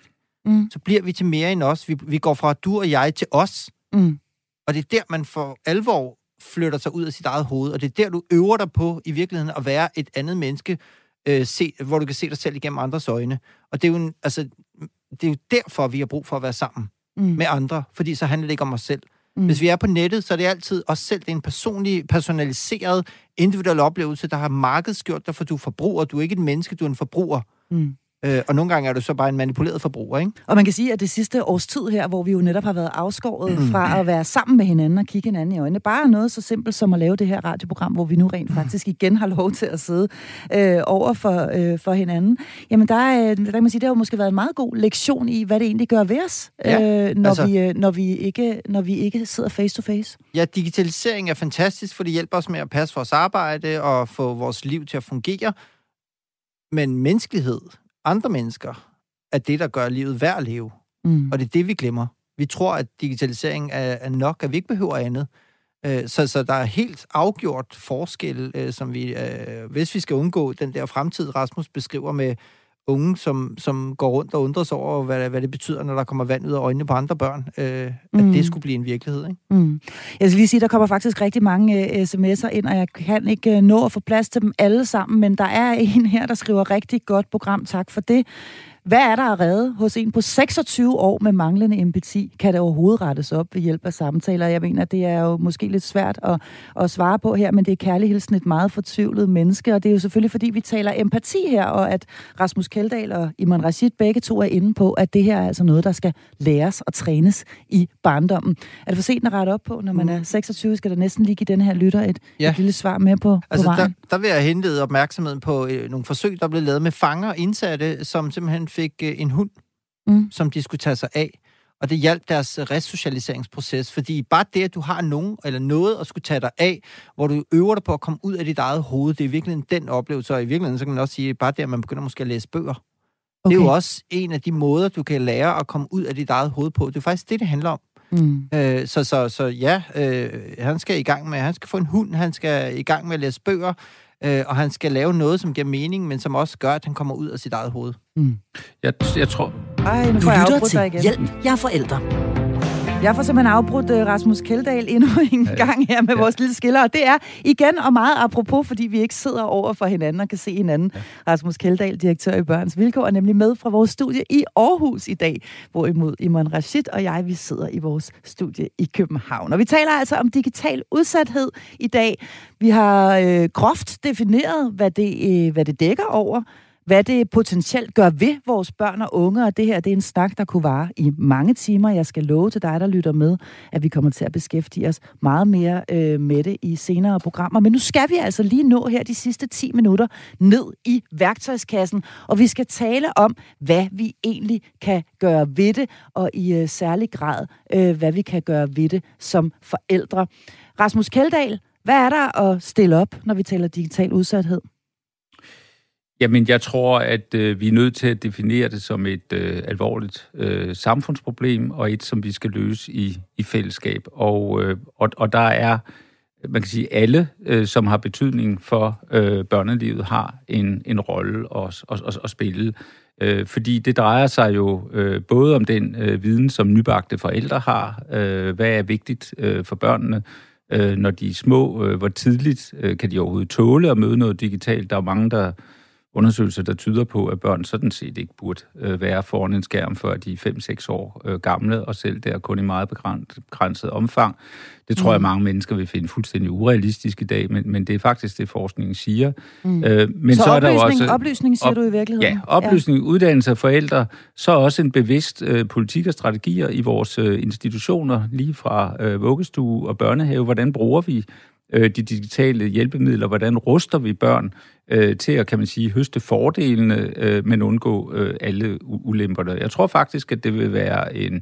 [SPEAKER 2] Mm. Så bliver vi til mere end os. Vi, vi går fra du og jeg til os. Mm. Og det er der, man for alvor flytter sig ud af sit eget hoved, og det er der, du øver dig på i virkeligheden at være et andet menneske, øh, se, hvor du kan se dig selv igennem andres øjne. Og det er jo en, altså, det er jo derfor, vi har brug for at være sammen mm. med andre, fordi så handler det ikke om os selv. Mm. Hvis vi er på nettet, så er det altid os selv. Det er en personlig, personaliseret, individuel oplevelse, der har markedsgjort dig, for du er forbruger. Du er ikke et menneske, du er en forbruger. Mm. Øh, og nogle gange er du så bare en manipuleret forbruger, ikke?
[SPEAKER 1] Og man kan sige, at det sidste års tid her, hvor vi jo netop har været afskåret mm. fra at være sammen med hinanden og kigge hinanden i øjnene, bare noget så simpelt som at lave det her radioprogram, hvor vi nu rent faktisk igen har lov til at sidde øh, over for, øh, for hinanden, jamen der, øh, der kan man sige, det har jo måske været en meget god lektion i, hvad det egentlig gør ved os, ja, øh, når, altså, vi, øh, når, vi ikke, når vi ikke sidder face to face.
[SPEAKER 2] Ja, digitalisering er fantastisk, for det hjælper os med at passe vores arbejde og få vores liv til at fungere. Men menneskelighed, andre mennesker er det, der gør livet værd at leve. Mm. Og det er det, vi glemmer. Vi tror, at digitalisering er, er nok, at vi ikke behøver andet. Øh, så, så der er helt afgjort forskel, øh, som vi, øh, hvis vi skal undgå den der fremtid, Rasmus beskriver med unge, som, som går rundt og undrer sig over, hvad, hvad det betyder, når der kommer vand ud af øjnene på andre børn, øh, mm. at det skulle blive en virkelighed. Ikke? Mm.
[SPEAKER 1] Jeg skal lige sige, der kommer faktisk rigtig mange uh, sms'er ind, og jeg kan ikke uh, nå at få plads til dem alle sammen, men der er en her, der skriver rigtig godt program. Tak for det. Hvad er der at redde hos en på 26 år med manglende empati? Kan det overhovedet rettes op ved hjælp af samtaler? Jeg mener, det er jo måske lidt svært at, at svare på her, men det er kærlighedsen et meget fortvivlet menneske, og det er jo selvfølgelig, fordi vi taler empati her, og at Rasmus Keldahl og Iman Rashid begge to er inde på, at det her er altså noget, der skal læres og trænes i barndommen. Er det for sent at rette op på, når man er 26? Skal der næsten lige give den her lytter et, ja. et lille svar med på, altså, på
[SPEAKER 2] vejen? Der, der vil jeg hente opmærksomheden på øh, nogle forsøg, der blev lavet med fanger indsatte, som simpelthen fik øh, en hund, mm. som de skulle tage sig af. og det hjalp deres resocialiseringsproces, fordi bare det, at du har nogen eller noget at skulle tage dig af, hvor du øver dig på at komme ud af dit eget hoved, det er virkelig den oplevelse, og i virkeligheden så kan man også sige, bare det, at man begynder måske at læse bøger, Okay. Det er jo også en af de måder, du kan lære at komme ud af dit eget hoved på. Det er faktisk det, det handler om. Mm. Øh, så, så, så ja, øh, han skal i gang med, han skal få en hund, han skal i gang med at læse bøger, øh, og han skal lave noget, som giver mening, men som også gør, at han kommer ud af sit eget hoved. Mm.
[SPEAKER 3] Jeg, jeg tror...
[SPEAKER 1] Ej, nu får
[SPEAKER 4] du
[SPEAKER 1] jeg
[SPEAKER 4] lytter til igen. Hjælp, jeg er forældre.
[SPEAKER 1] Jeg får simpelthen afbrudt uh, Rasmus Keldahl endnu en ja. gang her med ja. vores lille skiller, og det er igen og meget apropos, fordi vi ikke sidder over for hinanden og kan se hinanden. Ja. Rasmus Keldahl, direktør i Børns Vilkår, er nemlig med fra vores studie i Aarhus i dag, hvorimod Iman Rashid og jeg, vi sidder i vores studie i København. Og vi taler altså om digital udsathed i dag. Vi har øh, groft defineret, hvad det, øh, hvad det dækker over, hvad det potentielt gør ved vores børn og unge, og det her det er en snak, der kunne vare i mange timer. Jeg skal love til dig, der lytter med, at vi kommer til at beskæftige os meget mere øh, med det i senere programmer. Men nu skal vi altså lige nå her de sidste 10 minutter ned i værktøjskassen, og vi skal tale om, hvad vi egentlig kan gøre ved det, og i øh, særlig grad, øh, hvad vi kan gøre ved det som forældre. Rasmus Keldahl, hvad er der at stille op, når vi taler digital udsathed?
[SPEAKER 3] Jamen, jeg tror, at øh, vi er nødt til at definere det som et øh, alvorligt øh, samfundsproblem, og et, som vi skal løse i, i fællesskab. Og, øh, og, og der er, man kan sige, alle, øh, som har betydning for øh, børnelivet, har en, en rolle at, at, at, at spille. Øh, fordi det drejer sig jo øh, både om den øh, viden, som nybagte forældre har, øh, hvad er vigtigt øh, for børnene, øh, når de er små, øh, hvor tidligt øh, kan de overhovedet tåle at møde noget digitalt. Der er mange, der undersøgelser, der tyder på, at børn sådan set ikke burde øh, være foran en skærm, før de er 5-6 år øh, gamle, og selv der kun i meget begrænset omfang. Det tror mm. jeg, mange mennesker vil finde fuldstændig urealistisk i dag, men, men det er faktisk det, forskningen siger.
[SPEAKER 1] Mm. Øh, men så, så er der jo også, oplysning siger op, du i virkeligheden?
[SPEAKER 3] Ja, oplysning, ja. uddannelse af forældre, så også en bevidst øh, politik og strategier i vores øh, institutioner, lige fra øh, vuggestue og børnehave. Hvordan bruger vi øh, de digitale hjælpemidler? Hvordan ruster vi børn øh, til at, kan man sige, høste fordelene, øh, men undgå øh, alle ulemperne? Jeg tror faktisk, at det vil være en,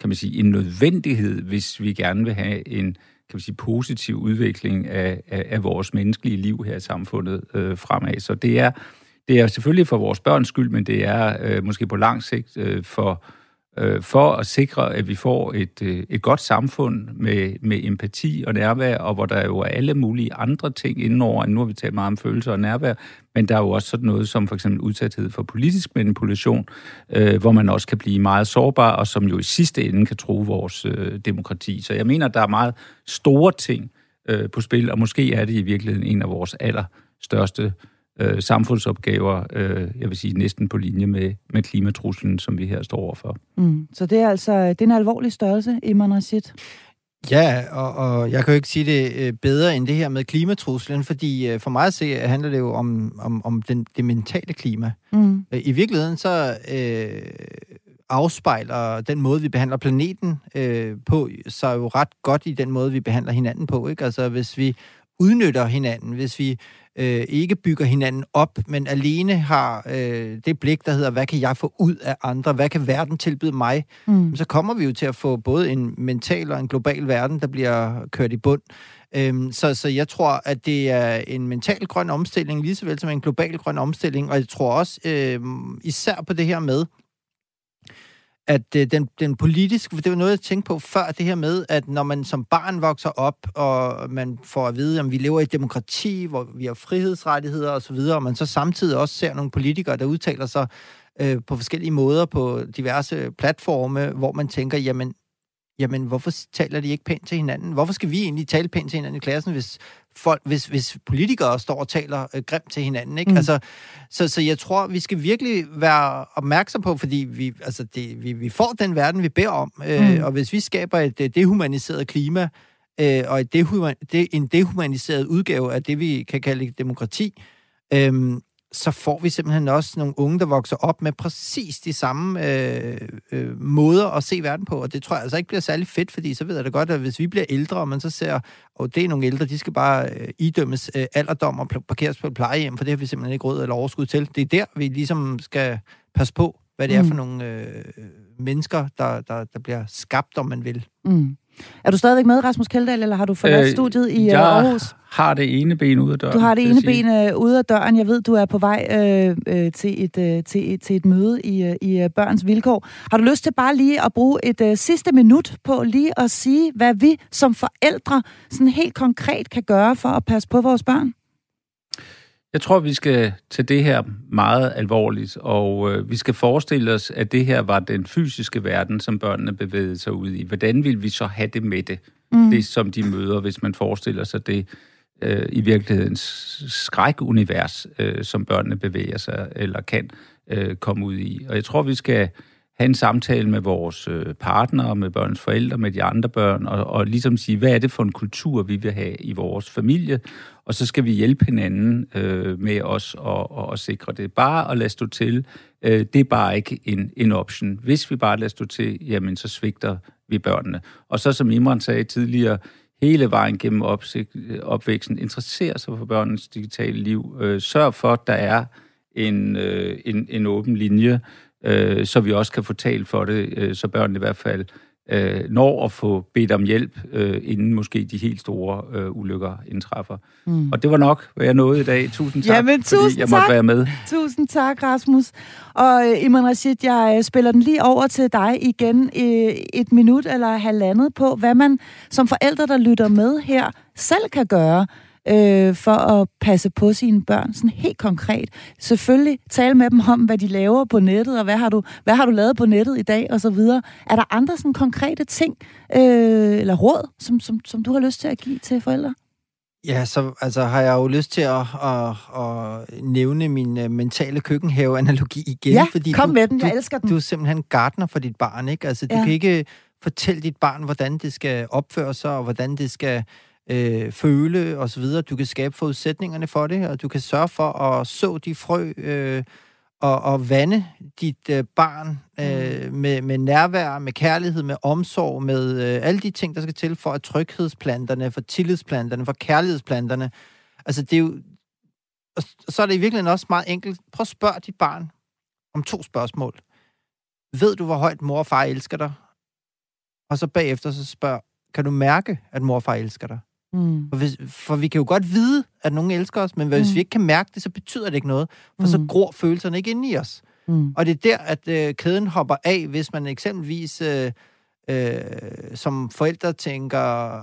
[SPEAKER 3] kan man sige, en nødvendighed, hvis vi gerne vil have en kan man sige, positiv udvikling af, af, af vores menneskelige liv her i samfundet øh, fremad. Så det er, det er selvfølgelig for vores børns skyld, men det er øh, måske på lang sigt øh, for øh, Øh, for at sikre, at vi får et, øh, et godt samfund med, med empati og nærvær, og hvor der jo er alle mulige andre ting indenover, end nu har vi talt meget om følelser og nærvær, men der er jo også sådan noget som for eksempel udsathed for politisk manipulation, øh, hvor man også kan blive meget sårbar, og som jo i sidste ende kan true vores øh, demokrati. Så jeg mener, der er meget store ting øh, på spil, og måske er det i virkeligheden en af vores allerstørste øh, samfundsopgaver, øh, jeg vil sige næsten på linje med, med klimatruslen, som vi her står overfor.
[SPEAKER 1] Mm. Så det er altså det er en alvorlig størrelse, Iman Rashid?
[SPEAKER 2] Ja, og, og jeg kan jo ikke sige det øh, bedre end det her med klimatruslen, fordi øh, for mig at se handler det jo om, om, om den, det mentale klima. Mm. Øh, I virkeligheden så øh, afspejler den måde, vi behandler planeten øh, på, så jo ret godt i den måde, vi behandler hinanden på. Ikke? Altså hvis vi udnytter hinanden, hvis vi øh, ikke bygger hinanden op, men alene har øh, det blik, der hedder, hvad kan jeg få ud af andre? Hvad kan verden tilbyde mig? Mm. Så kommer vi jo til at få både en mental og en global verden, der bliver kørt i bund. Øhm, så, så jeg tror, at det er en mental grøn omstilling, lige så vel som en global grøn omstilling, og jeg tror også øh, især på det her med, at øh, den, den politiske, det var noget, jeg tænkte på før, det her med, at når man som barn vokser op, og man får at vide, at vi lever i et demokrati, hvor vi har frihedsrettigheder osv., og, og man så samtidig også ser nogle politikere, der udtaler sig øh, på forskellige måder på diverse platforme, hvor man tænker, jamen, jamen, hvorfor taler de ikke pænt til hinanden? Hvorfor skal vi egentlig tale pænt til hinanden i klassen, hvis folk, hvis, hvis politikere står og taler øh, grimt til hinanden, ikke? Mm. Altså, så, så jeg tror, vi skal virkelig være opmærksom på, fordi vi, altså det, vi, vi får den verden, vi beder om, øh, mm. og hvis vi skaber et øh, dehumaniseret klima, øh, og et dehuman, det, en dehumaniseret udgave af det, vi kan kalde demokrati, øh, så får vi simpelthen også nogle unge, der vokser op med præcis de samme øh, øh, måder at se verden på, og det tror jeg altså ikke bliver særlig fedt, fordi så ved jeg da godt, at hvis vi bliver ældre, og man så ser, og det er nogle ældre, de skal bare øh, idømmes øh, alderdom og parkeres på et plejehjem, for det har vi simpelthen ikke råd eller overskud til. Det er der, vi ligesom skal passe på, hvad det er for mm. nogle øh, mennesker, der, der, der bliver skabt, om man vil.
[SPEAKER 1] Mm. Er du stadigvæk med, Rasmus Kjeldahl, eller har du forladt øh, studiet i
[SPEAKER 3] jeg
[SPEAKER 1] Aarhus?
[SPEAKER 3] har det ene ben ud af døren.
[SPEAKER 1] Du har det ene ben øh, ude af døren. Jeg ved, du er på vej øh, øh, til, et, øh, til, et, til et møde i, øh, i øh, Børns Vilkår. Har du lyst til bare lige at bruge et øh, sidste minut på lige at sige, hvad vi som forældre sådan helt konkret kan gøre for at passe på vores børn?
[SPEAKER 3] Jeg tror, vi skal tage det her meget alvorligt, og øh, vi skal forestille os, at det her var den fysiske verden, som børnene bevægede sig ud i. Hvordan vil vi så have det med det? Mm. Det, som de møder, hvis man forestiller sig det øh, i virkelighedens skrækunivers, øh, som børnene bevæger sig eller kan øh, komme ud i. Og jeg tror, vi skal have en samtale med vores partner, partnere, med børns forældre, med de andre børn, og, og ligesom sige, hvad er det for en kultur, vi vil have i vores familie, og så skal vi hjælpe hinanden øh, med os og, og, og sikre det. Bare at lade stå til, øh, det er bare ikke en, en option. Hvis vi bare lader stå til, jamen så svigter vi børnene. Og så som Imran sagde tidligere, hele vejen gennem opsigt, øh, opvæksten, interessere sig for børnenes digitale liv. Øh, sørg for, at der er en, øh, en, en åben linje, øh, så vi også kan få talt for det, øh, så børnene i hvert fald øh, når at få bedt om hjælp, øh, inden måske de helt store øh, ulykker indtræffer. Mm. Og det var nok, hvad jeg nåede i dag. Tusind tak,
[SPEAKER 1] Jamen, tusind
[SPEAKER 3] fordi jeg måtte
[SPEAKER 1] tak.
[SPEAKER 3] være med.
[SPEAKER 1] Tusind tak, Rasmus. Og øh, Iman Rashid, jeg øh, spiller den lige over til dig igen øh, et minut eller halvandet på, hvad man som forældre, der lytter med her, selv kan gøre øh, for at passe på sine børn, sådan helt konkret. Selvfølgelig tale med dem om, hvad de laver på nettet, og hvad har du, hvad har du lavet på nettet i dag, og så videre. Er der andre sådan konkrete ting, øh, eller råd, som, som, som du har lyst til at give til forældre?
[SPEAKER 2] Ja, så altså, har jeg jo lyst til at, at, at nævne min uh, mentale køkkenhave-analogi igen.
[SPEAKER 1] Ja,
[SPEAKER 2] fordi
[SPEAKER 1] kom
[SPEAKER 2] du,
[SPEAKER 1] med den. Jeg
[SPEAKER 2] du,
[SPEAKER 1] elsker den.
[SPEAKER 2] Du er simpelthen gartner for dit barn, ikke? Altså, du
[SPEAKER 1] Ja.
[SPEAKER 2] kan ikke fortælle dit barn, hvordan det skal opføre sig, og hvordan det skal øh, føle osv. Du kan skabe forudsætningerne for det, og du kan sørge for at så de frø øh, og, og vande dit øh, barn øh, med, med nærvær, med kærlighed, med omsorg, med øh, alle de ting, der skal til for at tryghedsplanterne, for tillidsplanterne, for kærlighedsplanterne. Altså, det er jo... Og og så er det i virkeligheden også meget enkelt. Prøv at spørge dit barn om to spørgsmål. Ved du, hvor højt mor og far elsker dig? Og så bagefter så spørg, kan du mærke, at mor og far elsker dig?
[SPEAKER 1] Mm.
[SPEAKER 2] For, hvis, for vi kan jo godt vide, at nogen elsker os, men hvis
[SPEAKER 1] Mm.
[SPEAKER 2] vi ikke kan mærke det, så betyder det ikke noget. For så
[SPEAKER 1] Mm.
[SPEAKER 2] gror følelserne ikke inde i os.
[SPEAKER 1] Mm.
[SPEAKER 2] Og det er der, at øh, kæden hopper af, hvis man eksempelvis øh, øh, som forældre tænker,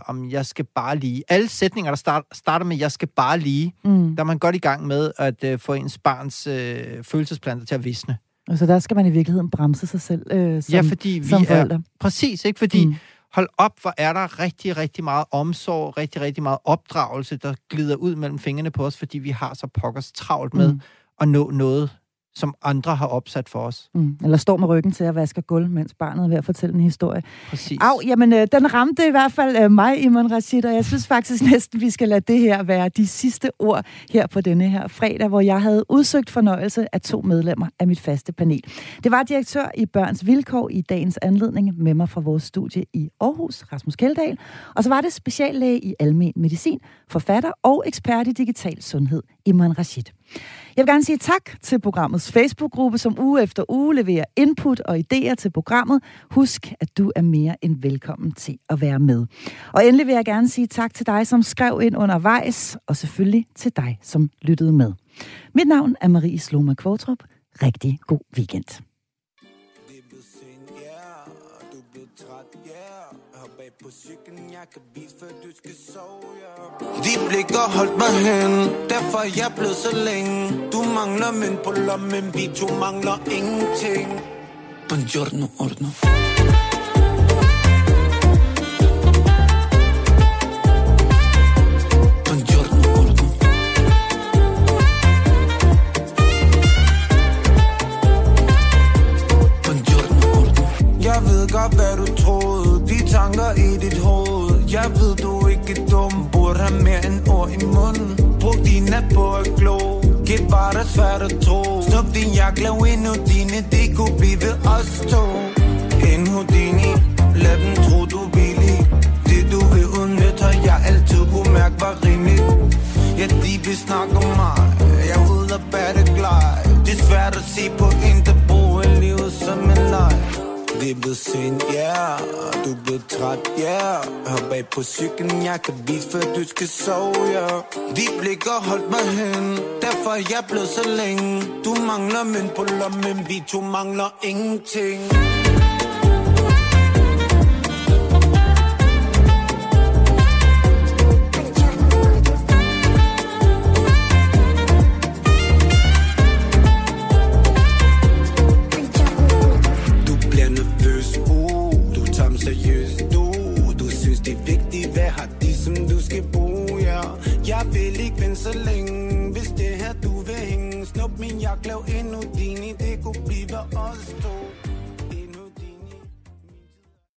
[SPEAKER 2] om jeg skal bare lige. Alle sætninger, der start, starter med, jeg skal bare lige,
[SPEAKER 1] Mm.
[SPEAKER 2] der er man godt i gang med at øh, få ens barns øh, følelsesplanter til at visne.
[SPEAKER 1] Altså der skal man i virkeligheden bremse sig selv øh, som,
[SPEAKER 2] ja, fordi vi
[SPEAKER 1] som
[SPEAKER 2] er...
[SPEAKER 1] forældre.
[SPEAKER 2] Præcis, ikke? Fordi
[SPEAKER 1] Mm.
[SPEAKER 2] Hold op, hvor er der rigtig, rigtig meget omsorg, rigtig, rigtig meget opdragelse, der glider ud mellem fingrene på os, fordi vi har så pokkers travlt med
[SPEAKER 1] Mm.
[SPEAKER 2] at nå noget, som andre har opsat for os.
[SPEAKER 1] Mm. Eller står med ryggen til at vaske gulv, mens barnet er ved at fortælle en historie.
[SPEAKER 2] Præcis.
[SPEAKER 1] Au, jamen øh, den ramte i hvert fald øh, mig, Iman Rashid, og jeg synes faktisk næsten, vi skal lade det her være de sidste ord her på denne her fredag, hvor jeg havde udsøgt fornøjelse af to medlemmer af mit faste panel. Det var direktør i Børns Vilkår i dagens anledning med mig fra vores studie i Aarhus, Rasmus Keldahl, og så var det speciallæge i almen medicin, forfatter og ekspert i digital sundhed, Iman Rashid. Jeg vil gerne sige tak til programmets Facebook-gruppe, som uge efter uge leverer input og idéer til programmet. Husk, at du er mere end velkommen til at være med. Og endelig vil jeg gerne sige tak til dig, som skrev ind undervejs, og selvfølgelig til dig, som lyttede med. Mit navn er Marie Sloma Kvartrup. Rigtig god weekend.
[SPEAKER 5] Det du træt, på jeg kan vise, før du skal sove, ja. De blikker holdt mig hen, derfor er jeg blevet så længe. Du mangler mønt på lommen, vi to mangler ingenting. Buongiorno, ordno Buongiorno, ordno Buongiorno, ordno Jeg ved godt, hvad du troede. De tanker i dit hoved jeg ved, du ikke dum. Burde have mere end ord i munden. Brug din nat på at glo. Gæt bare, der svært at tro. Snup din jakke, lav endnu dine. Det kunne blive ved os to. En Houdini Lad dem tro, du er billig. Det du vil udnytte Har jeg altid kunne mærke var rimeligt. Ja, de vil snakke om mig. Jeg er ude og bære det glad Det er svært at se på en, der vi er blevet sent, leg yeah Du er blevet træt, yeah Hop bag på cyklen, jeg kan vise, før du skal sove, yeah De blikker holdt mig hen Derfor er jeg blevet så længe. Du mangler mønt på lommen Vi to mangler ingenting.